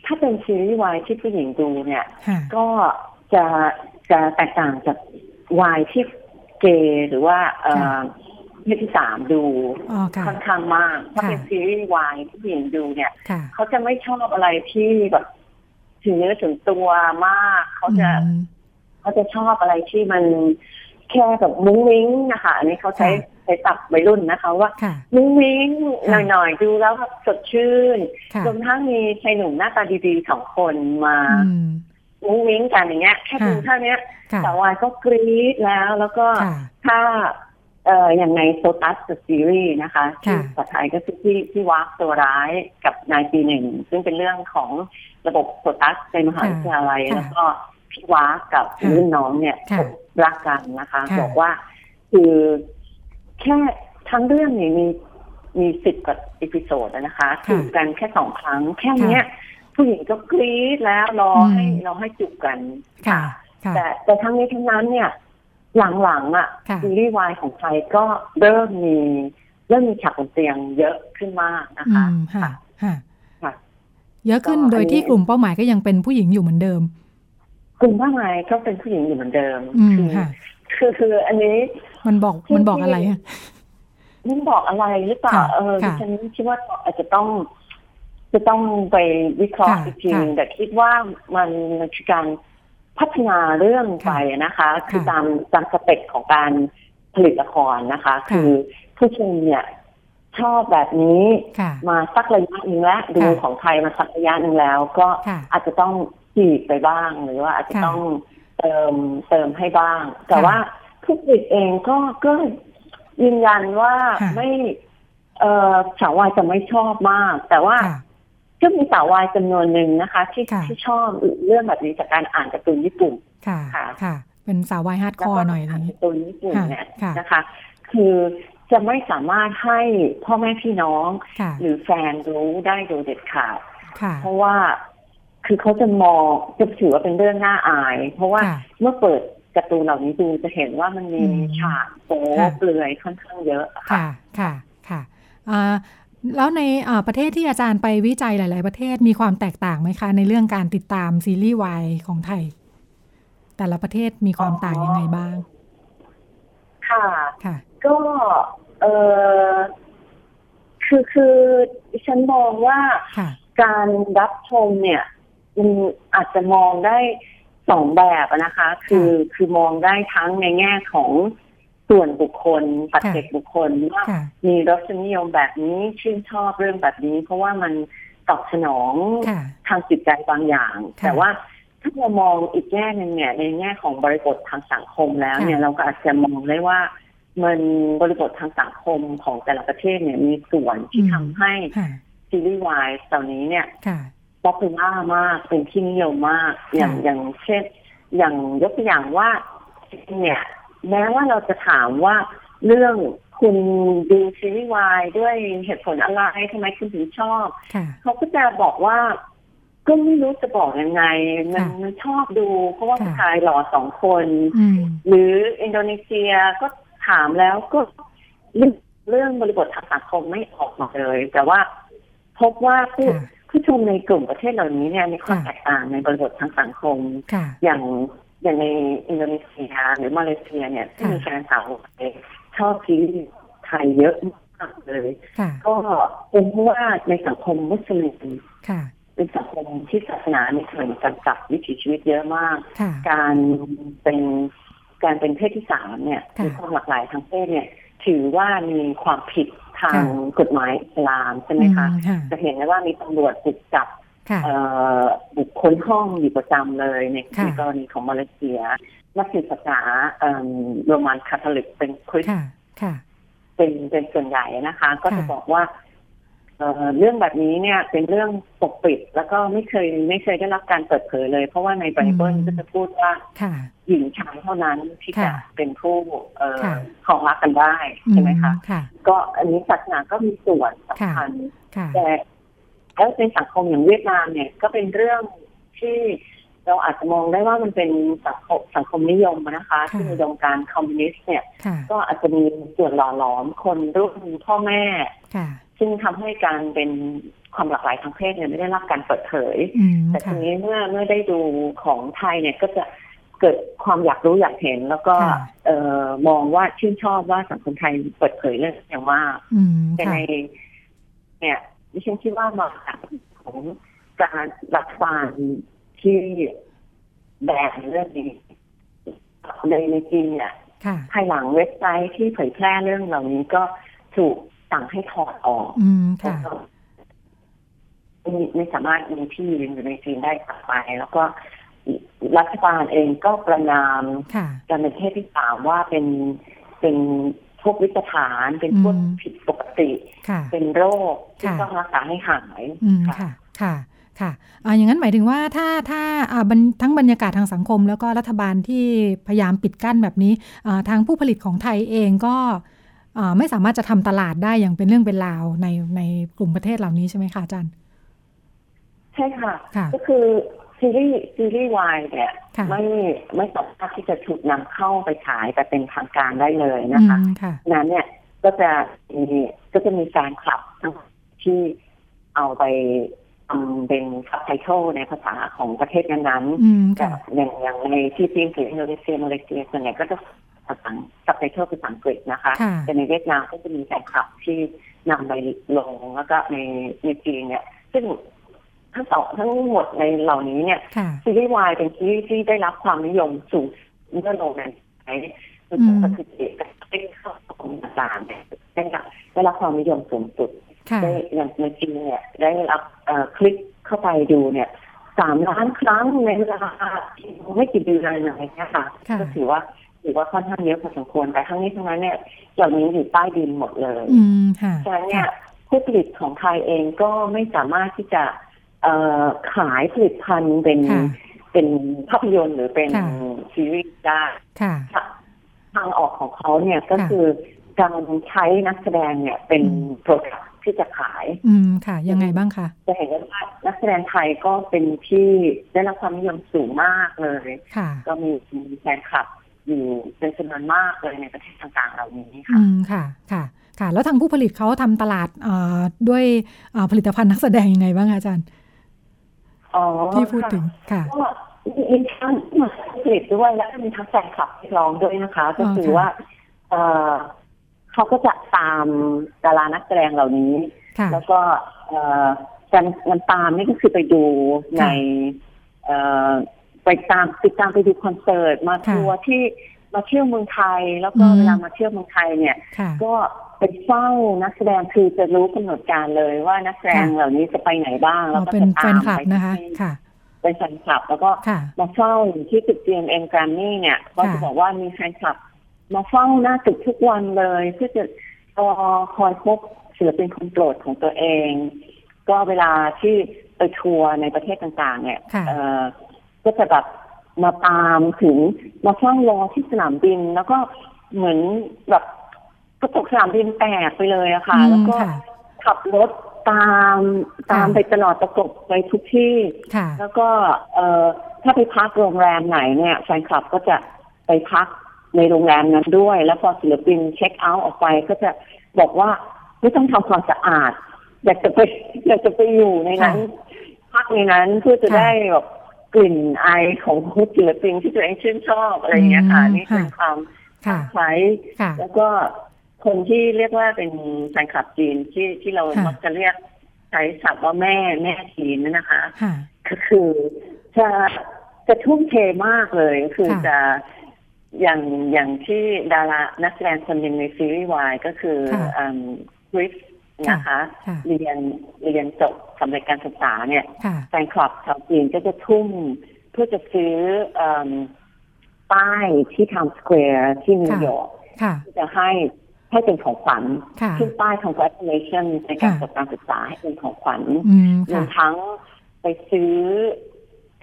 ถ้าเป็นซีรีส์วายที่ผู้หญิงดูเนี่ย ก็จะจะแตกต่างจากวายที่ เกย์หรือว่าเเพศที่สามดูค่อนข้างมากถ้าเป็นซีรีส์วายที่ผู้หญิงดูเนี่ยเขาจะไม่ชอบอะไรที่แบบถึงเนื้อถึงตัวมากเขาจะเขาจะชอบอะไรที่มันแค่แบบมุ้งมิ้งนะคะอันนี้เขาใช้ใช้ตับวัยรุ่นนะคะ ว่ามุ้งมิ้งหน่อยๆดูแล้วสดชื่นรวมทั้งมีชายหนุ่มหน้าตาดีๆสองคนมา มุ้งมิ้งกันอย่างเงี้ยแค่ดูเท่านี้สาววายก็กรี๊ดแล้วแล้วก็ถ้าเอ่ออย่างในโซตัสซีรีส์นะคะที่ภาษาไทยก็คือที่ที่วักตัวร้ายกับนายปีหนึ่งซึ่งเป็นเรื่องของระบบโซตัสในมหาวิทยาลัยแล้วก็พี่ว้ากกับรุ่นน้องเนี่ยรักกันนะคะ บอกว่าคือแค่ทั้งเรื่องนี้มีมีสิบกว่า episode นะคะจูบกันแค่สองครั้งแค่เนี้ย ผู้หญิงก็กรี๊ดแล้วรอให้รอให้จูบกัน ค่ะ แต่แต่ทั้งนี้ทั้งนั้นเนี่ย หลังๆอะซีรีส์วายของไทยก็เริ่มมีเริ่มมีฉากบนเตียงเยอะขึ้นมากนะคะค่ะค่ะเยอะขึ้นโดยที่กลุ่มเป้าหมายก็ยังเป็นผู้หญิงอยู่เหมือนเดิม กลุ่มเป้าหมายก็เป็นผู้หญิงอยู่เหมือนเดิมอืมคือค่ะคือคืออันนี้ มันบอกมันบอกอะไรอะมันบอกอะไรหรือเปล่าค่ะเออดิค่ะฉันคิดว่าอาจจะต้อง จะต้องไปวิเคราะห์ค่ะอีกทีค่ะนึงแต่คิดว่ามันมันคือการพัฒนาเรื่องไปนะคะ คือตามตาม step ของการผลิตละครนะคะ คือผู้ชมเนี่ยชอบแบบนี้ค่ะมาสักระยะหนึ่งแล้วดูของไทยมาสักระยะหนึ่งแล้ว ก็ค่ะอาจจะต้องจีบไปบ้างหรือว่าอาจจะค่ะต้องเติมเติมให้บ้าง แต่ค่ะว่าผู้ผลิตเองก็ก็ยืนยันว่าค่ะไม่เออสาววายจะไม่ชอบมาก แต่ว่าค่ะ ก็มีสาววายจำนวนหนึ่งนะคะ ที่ค่ะที่ชอบเรื่องแบบนี้จากการอ่านการ์ตูนญี่ปุ่นค่ะค่ะค่ะเป็นสาววาย hardcore หน่อยอะไรอย่างนี้การ์ตูนญี่ปุ่นเนี่ยค่ะนะคะ คือจะไม่สามารถให้พ่อแม่พี่น้องค่ะหรือแฟนรู้ได้โดยเด็ดขาดค่ะเพราะว่าคือเขาจะมองจะถือว่าเป็นเรื่องน่าอาย เพราะว่าค่ะเมื่อเปิดการ์ตูนเหล่านี้ดูจะเห็นว่ามันมีอืมฉากโป๊ค่ะเปลือยค่อนข้างเยอะค่ะ ค่ะ ค่ะค่ะอ่า แล้วในอ่าประเทศที่อาจารย์ไปวิจัยหลาย ๆ ประเทศมีความแตกต่างไหมคะ ในเรื่องการติดตามซีรีส์วายของไทย แต่ละประเทศมีความต่างยังไงบ้าง ค่ะค่ะ ก็เออคือคือดิฉันมองว่าค่ะการรับชมเนี่ยมันอาจจะมองได้สองแบบอะนะคะ คือคือมองได้ทั้งในแง่ของ ส่วนบุคคล ปัจเจกบุคคลว่าค่ะมีรสนิยมแบบนี้ชื่นชอบเรื่องแบบนี้ เพราะว่ามันตอบสนองค่ะทางจิตใจบางอย่างค่ะแต่ว่าถ้าเรามองอีกแง่หนึ่งเนี่ยในแง่ของบริบททางสังคมแล้วเนี่ยค่ะเราก็อาจจะมองได้ว่ามันบริบททางสังคมของแต่ละประเทศเนี่ยมีส่วนที่อืมทำให้ค่ะซีรีส์วายเหล่านี้เนี่ยค่ะ popular มากเป็นที่นิยมมากอย่างค่ะอย่างเช่นอย่างยกตัวอย่างว่าเนี่ย แม้ว่าเราจะถามว่าเรื่องคุณดูซีรีส์วายด้วยเหตุผลอะไรทำไมคุณถึงชอบค่ะเขาก็จะบอกว่า ก็ไม่รู้จะบอกยังไง มันค่ะมันชอบดู เพราะว่าค่ะผู้ชายหล่อสองคนอืมหรืออินโดนีเซียก็ถามแล้วก็เรื่องเรื่องบริบททางสังคมไม่ออกมาเลย แต่ว่าพบว่าผู้ค่ะผู้ชมในกลุ่มประเทศเหล่านี้เนี่ยมีความค่ะแตกต่างในบริบททางสังคมค่ะอย่าง อย่างในอินโดนีเซียหรือมาเลเซียเนี่ยที่มีแฟนสาวชอบซีรีส์ไทยเยอะมากเลยค่ะก็เป็นเพราะว่าในสังคมมุสลิมค่ะเป็นสังคมที่ศาสนามีส่วนกำกับวิถีชีวิตเยอะมากค่ะการเป็นการเป็นเพศที่สามเนี่ยค่ะมีความหลากหลายทางเพศเนี่ย ถือว่ามีความผิดทางค่ะกฎหมายอิสลามใช่ไหมคะอืมค่ะจะเห็นได้ว่ามีตำรวจบุกจับค่ะเอ่อ บุคคลห้องอยู่ประจำเลยในค่ะในกรณีของมาเลเซีย นักศึกษาสนาเอิ่มโรมันคาทอลิกเป็นคริสค่ะค่ะเป็นเป็นส่วนใหญ่นะคะ ก็จะค่ะบอกว่าเอ่อเรื่องแบบนี้เนี่ยเป็นเรื่องปกปิด แล้วก็ไม่เคยไม่เคยได้รับการเปิดเผยเลย เพราะว่าในไบเบิลอืมก็จะพูดว่าค่ะหญิงชายเท่านั้นที่จะค่ะเป็นผู้เอ่อค่ะของรักกันได้ใช่ไหมคะค่ะก็อันนี้ศาสนาก็มีส่วนสำคัญค่ะแต่ แล้วในสังคมอย่างเวียดนามเนี่ยก็เป็นเรื่องที่เราอาจจะมองได้ว่ามันเป็นสังคมสังคมนิยมนะคะค่ะที่อุดมการณ์คอมมิวนิสต์เนี่ยค่ะก็อาจจะมีส่วนหล่อหลอมคนรุ่นพ่อแม่ค่ะซึ่งทำให้การเป็นความหลากหลายทางเพศเนี่ยไม่ได้รับการเปิดเผยอืมแต่ทีค่ะนี้เมื่อเมื่อได้ดูของไทยเนี่ยก็จะเกิดความอยากรู้อยากเห็น แล้วก็ค่ะเอ่อมองว่าชื่นชอบว่าสังคมไทยเปิดเผยเรื่องอย่างมากอืมแต่ค่ะในเนี่ย ดิฉันคิดว่ามาจากของการรัฐบาลที่แบนเรื่องนี้ในในจีนเนี่ยค่ะภายหลังเว็บไซต์ที่เผยแพร่เรื่องเหล่านี้ก็ถูกสั่งให้ถอดออกอืมค่ะไม่ไม่สามารถมีที่ยืนอยู่ในจีนได้ต่อไป แล้วก็รัฐบาลเองก็ประนามค่ะการเป็นเพศที่สามว่าเป็นเป็น พวกวิตฐาน เป็นพวกอืมผิดปกติค่ะเป็นโรคที่ค่ะต้องรักษาให้หายอืมค่ะค่ะค่ะอ่าอย่างนั้นหมายถึงว่าถ้าถ้าอ่าบรรทั้งบรรยากาศทางสังคม แล้วก็รัฐบาลที่พยายามปิดกั้นแบบนี้อ่าทางผู้ผลิตของไทยเองก็อ่าไม่สามารถจะทำตลาดได้อย่างเป็นเรื่องเป็นราวในในกลุ่มประเทศเหล่านี้ใช่ไหมคะอาจารย์ ใช่ค่ะค่ะก็คือ ซีรีส์ซีรีส์วายเนี่ยค่ะไม่ไม่สามารถที่จะถูกนำเข้าไปฉายอย่างเป็นทางการได้เลยนะคะอืมค่ะนั้นเนี่ยก็จะมีก็จะมีแฟนคลับที่เอาไปทำเป็นซับไตเติลในภาษาของประเทศนั้นๆแต่อย่างอย่างในที่จีนหรืออินโดนีเซียมาเลเซียส่วนใหญ่ก็จะภาษาซับไตเติลภาษาอังกฤษนะคะ แต่ในเวียดนามก็จะมีแฟนคลับที่นำไปลงแล้วก็ในในจีนเนี่ยซึ่ง ทั้งสองทั้งหมดในเหล่านี้เนี่ยซีรีส์วายเป็นซีรีส์ที่ได้รับความนิยมสูงเมื่อลงในไอ้คือก็คือเอกเป็นข้าของต่างๆได้รับได้รับความนิยมสูงสุดได้อย่างในจีนเนี่ยได้รับคลิกเข้าไปดูเนี่ยสามล้านครั้งในเวลาไม่กี่เดือนอะไรอย่างเงี้ยค่ะก็ถือว่าถือว่าค่อนข้างเยอะพอสมควรแต่ทั้งนี้ทั้งนั้นเนี่ยเหล่านี้อยู่ใต้ดินหมดเลยฉะนั้นเนี่ยผู้ผลิตของไทยเองก็ไม่สามารถที่จะ ขายผลิตภัณฑ์เป็นเป็นภาพยนตร์หรือเป็นซีรีส์ได้ทางออกของเขาเนี่ยก็คือการใช้นักแสดงเนี่ยเป็นโปรดักที่จะขาย อืมค่ะ ยังไงบ้างคะจะเห็นว่านักแสดงไทยก็เป็นที่ได้รับความนิยมสูงมากเลยค่ะก็มีแฟนคลับอยู่เป็นจำนวนมากเลยในประเทศต่างๆเหล่านี้ค่ะอืมค่ะ ค่ะ ค่ะ แล้วทางผู้ผลิตเขาทำตลาดด้วยผลิตภัณฑ์นักแสดงยังไงบ้างอาจารย์ ที่พูดถึงค่ะมีทั้งผลิตด้วยแล้วก็มีทั้งแฟนคลับที่ร้องด้วยนะคะ ก็คือว่าเอเขาก็จะตามดารานักแสดงเหล่านี้ แล้วก็การมันตามนี่ก็คือไปดูในไปตามติดตามไปดูคอนเสิร์ตมาทัวร์ที่มาเที่ยวเมืองไทย แล้วก็เวลามาเที่ยวเมืองไทยเนี่ย ก็ ไปเฝ้านักแสดงคือจะรู้กำหนดการเลยว่านักแสดงเหล่านี้จะไปไหนบ้างแล้วก็จะตามไปนะคะค่ะเป็นแฟนคลับ แล้วก็มาเฝ้าที่ตึกเตียมเอ็มการนี่เนี่ยก็จะบอกว่ามีแฟนคลับ มาเฝ้าหน้าตึกทุกวันเลยเพื่อจะคอยพบศิลปินคนโปรดของตัวเอง ก็เวลาที่ไปทัวร์ในประเทศต่างๆ เนี่ยก็จะแบบมาตามถึงมาเฝ้ารอที่สนามบิน แล้วก็เหมือนแบบ กระจกสนามบินแตกไปเลยอะค่ะแล้วก็ขับรถตามตามไปตลอดประกบไปทุกที่แล้วก็เอ่อถ้าไปพักโรงแรมไหนเนี่ยแฟนคลับก็จะไปพักในโรงแรมนั้นด้วย แล้วพอศิลปินเช็คเอาท์ออกไปก็จะบอกว่าไม่ต้องทำความสะอาด อยากจะไปอยากจะไปอยู่ในนั้น พักในนั้นเพื่อจะได้แบบกลิ่นไอของศิลปินที่ตัวเองชื่นชอบอะไรอย่างเงี้ยค่ะนี่เป็นความคล้ายแล้วก็ คนที่เรียกว่าเป็นแฟนคลับจีนที่ที่เรามักจะเรียกใช้ศัพท์ว่าแม่แม่จีนนั่นนะคะก็คือจะจะทุ่มเทมากเลย คือจะอย่างอย่างที่ดารานักแสดงคนหนึ่งในซีรีส์วายก็คือคริสนะคะเรียนเรียนจบสำเร็จการศึกษาเนี่ยแฟนคลับชาวจีนก็จะทุ่มเพื่อจะซื้อป้ายที่ Times Square ที่นิวยอร์กจะให้ ให้เป็นของขวัญขึ้นป้าย congratulation ในการจบการศึกษาให้เป็นของขวัญรวมทั้งไปซื้อ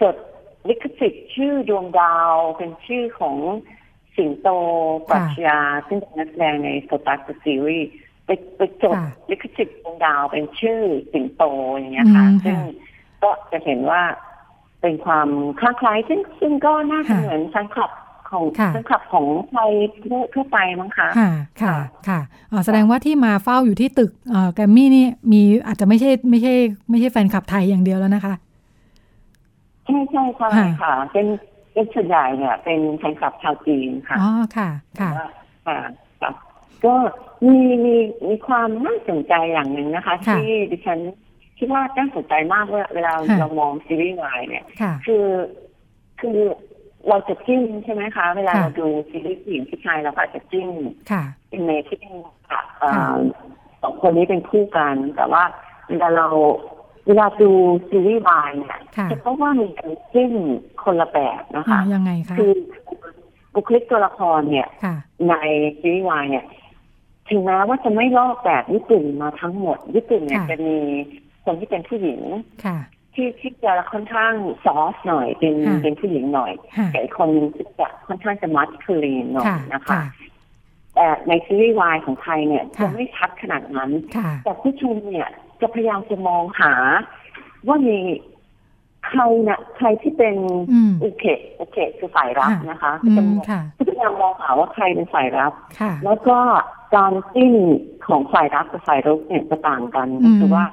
จดลิขสิทธิ์ชื่อดวงดาวเป็นชื่อของสิงโตปรัชญาซึ่งเป็นนักแสดงในสตาร์ทซีรีส์ไปไปจดลิขสิทธิ์ดวงดาวเป็นชื่อสิงโตอย่างเงี้ยค่ะ ซึ่งก็จะเห็นว่าเป็นความคล้าคล้ายซึ่งซึ่งก็น่าจะเหมือนแฟนคลับ ของแฟนคลับของไทยทั่วไปมั้งคะค่ะค่ะค่ะแสดงว่าที่มาเฝ้าอยู่ที่ตึกแกรมมี่นี่มีอาจจะไม่ใช่ไม่ใช่ไม่ใช่แฟนคลับไทยอย่างเดียวแล้วนะคะใช่ใช่ค่ะค่ะ เป็นเป็นส่วนใหญ่เนี่ย เป็นแฟนคลับชาวจีนค่ะอ๋อค่ะค่ะค่ะก็มีมีมีความน่าสนใจอย่างหนึ่งนะคะ ที่ดิฉันคิดว่าน่าสนใจมากเวลาเรามองซีรีส์วายเนี่ย คือคือ เราจะจิ้มใช่ไหมคะ เวลาเราดูซีรีส์ผู้หญิงผู้ชายเราก็อาจจะจิ้มเป็นเมที่เป็นสองคนนี้เป็นคู่กัน แต่ว่าเวลาเราเวลาดูซีรีส์วายเนี่ยจะพบว่ามีการจิ้มคนละแบบนะคะยังไงคะคือบุคลิกตัวละครเนี่ยในซีรีส์วายเนี่ยถึงแม้ว่าจะไม่ลอกแบบญี่ปุ่นมาทั้งหมด ญี่ปุ่นเนี่ยจะมีคนที่เป็นผู้หญิง ที่ที่จะค่อนข้างซอฟหน่อยเป็นเป็นผู้หญิงหน่อย แต่อีกคนนึงจะค่อนข้างจะมัดคืลีนหน่อยนะคะแต่ในซีรีส์วายของไทยเนี่ยจะไม่ชัดขนาดนั้น แต่ผู้ชมเนี่ยจะพยายามจะมองหา ว่ามีใครนะใครที่เป็นอุเคอุเคคือฝ่ายรับนะคะจะพยายามมองหาว่าใครเป็นฝ่ายรับ แล้วก็การจิ้นของฝ่ายรับกับฝ่ายรุกเนี่ยจะต่างกันคือว่า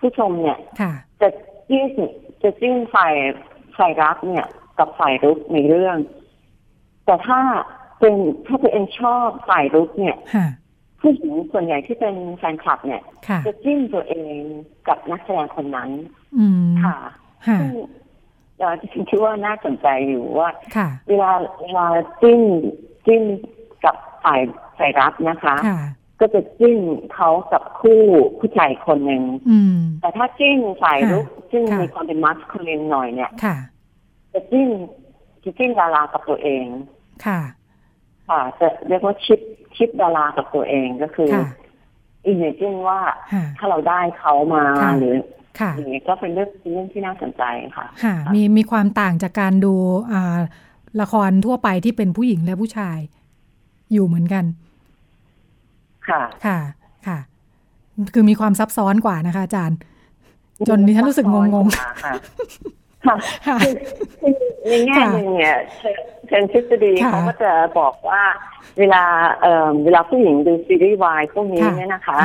ผู้ชมเนี่ยจะ จิ้นจะจิ้นฝ่ายฝ่ายรักเนี่ย กับฝ่ายรุกในเรื่อง แต่ถ้าเป็นถ้าตัวเองชอบฝ่ายรุกเนี่ยผู้หญิงส่วนใหญ่ที่เป็นแฟนคลับเนี่ย จะจิ้นตัวเองกับนักแสดงคนนั้นค่ะซึ่งเราจริงคิดว่าน่าสนใจอยู่ว่าเวลาเวลาจิ้นจิ้นกับฝ่ายฝ่ายรับนะคะ ก็จะจิ้นเขากับคู่ผู้ชายคนหนึ่งแต่ถ้าจิ้นฝ่ายรุกจิ้นมีความเป็นมัสคูลินหน่อยเนี่ยจะจิ้นจะจิ้นดารากับตัวเอง ค่ะ ค่ะจะเรียกว่าชิปชิปดารากับตัวเองก็คืออินเนจิ้นว่าถ้าเราได้เขามาหรืออย่างนี้ก็เป็นเรื่องเรื่องที่น่าสนใจค่ะ ค่ะ มีมีความต่างจากการดูอ่าละครทั่วไปที่เป็นผู้หญิงและผู้ชาย อยู่เหมือนกัน ค่ะค่ะค่ะ คือมีความซับซ้อนกว่านะคะ อาจารย์ จนดิฉันรู้สึกงงงค่ะค่ะในแง่หนึ่งเนี่ยเชิงทฤษฎีเขาก็จะบอกว่าเวลาเอ่อเวลาผู้หญิงดูซีรีส์วายพวกนี้เนี่ยนะคะ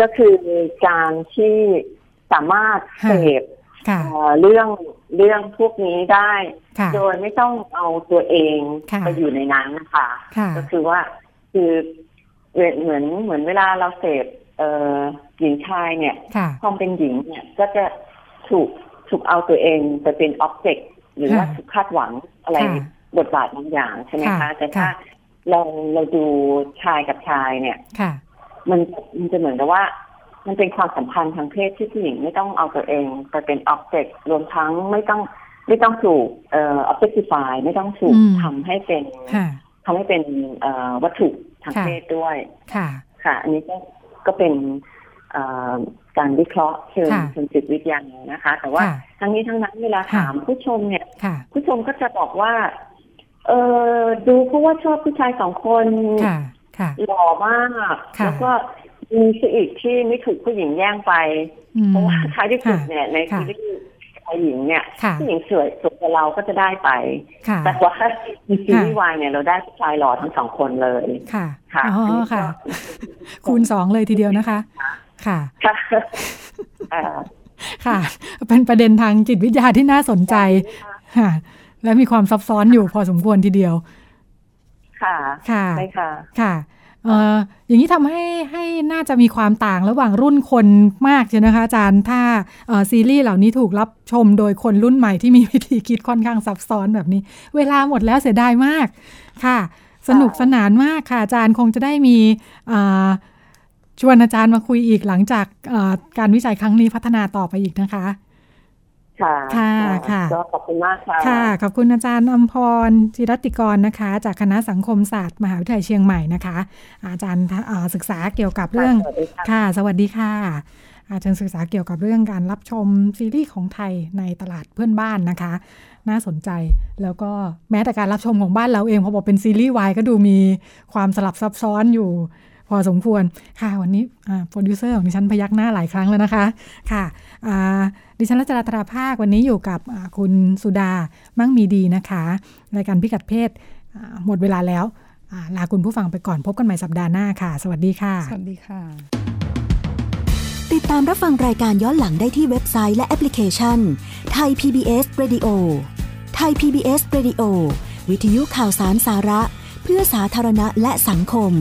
ก็คือการที่สามารถเสพเรื่องเรื่องพวกนี้ได้ โดยไม่ต้องเอาตัวเองไปอยู่ในนั้นนะคะ ก็คือว่าคือ เหมือนเหมือนเวลาเราเสพหญิงชายเนี่ยความเป็นหญิงเนี่ยก็จะถูกถูกเอาตัวเองไปเป็นอ็อบเจกต์หรือว่าถูกคาดหวังอะไรบทบาทบางอย่างใช่ไหมคะแต่ถ้าเราเราดูชายกับชายเนี่ยมันมันจะเหมือนกับว่า มันเป็นความสัมพันธ์ทางเพศที่ผู้หญิงไม่ต้องเอาตัวเองไปเป็นอ็อบเจกต์รวมทั้งไม่ต้องไม่ต้องถูกเอ่อ objectify ไม่ต้องถูกทำให้เป็นทำให้เป็นเอ่อวัตถุ ทางเพศด้วย ค่ะ ค่ะ อันนี้ก็ก็เป็นการวิเคราะห์เชิงเชิงจิตวิทยานะคะ แต่ว่าทั้งนี้ทั้งนั้นเวลาถามผู้ชมเนี่ย ผู้ชมก็จะบอกว่า เออดูเพราะว่าชอบผู้ชายสองคนหล่อมาก แล้วก็มีสิอีกที่ไม่ถูกผู้หญิงแย่งไปเพราะว่าท้ายที่สุดเนี่ยในซีรีส์ ชายหญิงเนี่ยผู้หญิงสวยสุดกว่าเราก็จะได้ไป แต่ว่าในซีรีส์วายเนี่ยเราได้ผู้ชายหล่อทั้งสองคนเลยค่ะค่ะอ๋อค่ะ คูณสองเลยทีเดียวนะคะ ค่ะค่ะ เป็นประเด็นทางจิตวิทยาที่น่าสนใจค่ะ และมีความซับซ้อนอยู่พอสมควรทีเดียว ค่ะ ค่ะใช่ค่ะ ค่ะเอย่างนี้ทำให้ให้น่าจะมีความต่างระหว่างรุ่นคนมากใช่นะคะอาจารย์ถ้าซีรีส์เหล่านี้ถูกรับชมโดยคนรุ่นใหม่ที่มีวิธีคิดค่อนข้างซับซ้อนแบบนี้ เวลาหมดแล้วเสียดายมากค่ะ สนุกสนานมากค่ะอาจารย์คงจะได้มีชวนอาจารย์มาคุยอีกหลังจากการวิจัยครั้งนี้พัฒนาต่อไปอีกนะคะ ค่ะค่ะค่ะก็ขอบคุณมากค่ะ ค่ะ ขอบคุณอาจารย์อมพรจิรัฐติกรนะคะ จากคณะสังคมศาสตร์มหาวิทยาลัยเชียงใหม่นะคะ อาจารย์ศึกษาเกี่ยวกับเรื่อง ค่ะ สวัสดีค่ะ อาจารย์ศึกษาเกี่ยวกับเรื่องการรับชมซีรีส์ของไทยในตลาดเพื่อนบ้านนะคะ น่าสนใจ แล้วก็แม้แต่การรับชมของบ้านเราเองพอบอกเป็นซีรีส์วายก็ดูมีความสลับซับซ้อนอยู่ พอสมควรค่ะวันนี้โปรดิวเซอร์ของดิฉันพยักหน้าหลายครั้งแล้วนะคะค่ะดิฉันรัชดาตราภาควันนี้อยู่กับคุณสุดามั่งมีดีนะคะรายการพิกัดเพศหมดเวลาแล้วลาคุณผู้ฟังไปก่อนพบกันใหม่สัปดาห์หน้าค่ะ สวัสดีค่ะ สวัสดีค่ะ ติดตามรับฟังรายการย้อนหลังได้ที่เว็บไซต์และแอปพลิเคชันไทย PBS Radio ไทย PBS Radio วิทยุข่าวสารสาระ เพื่อสาธารณะและสังคม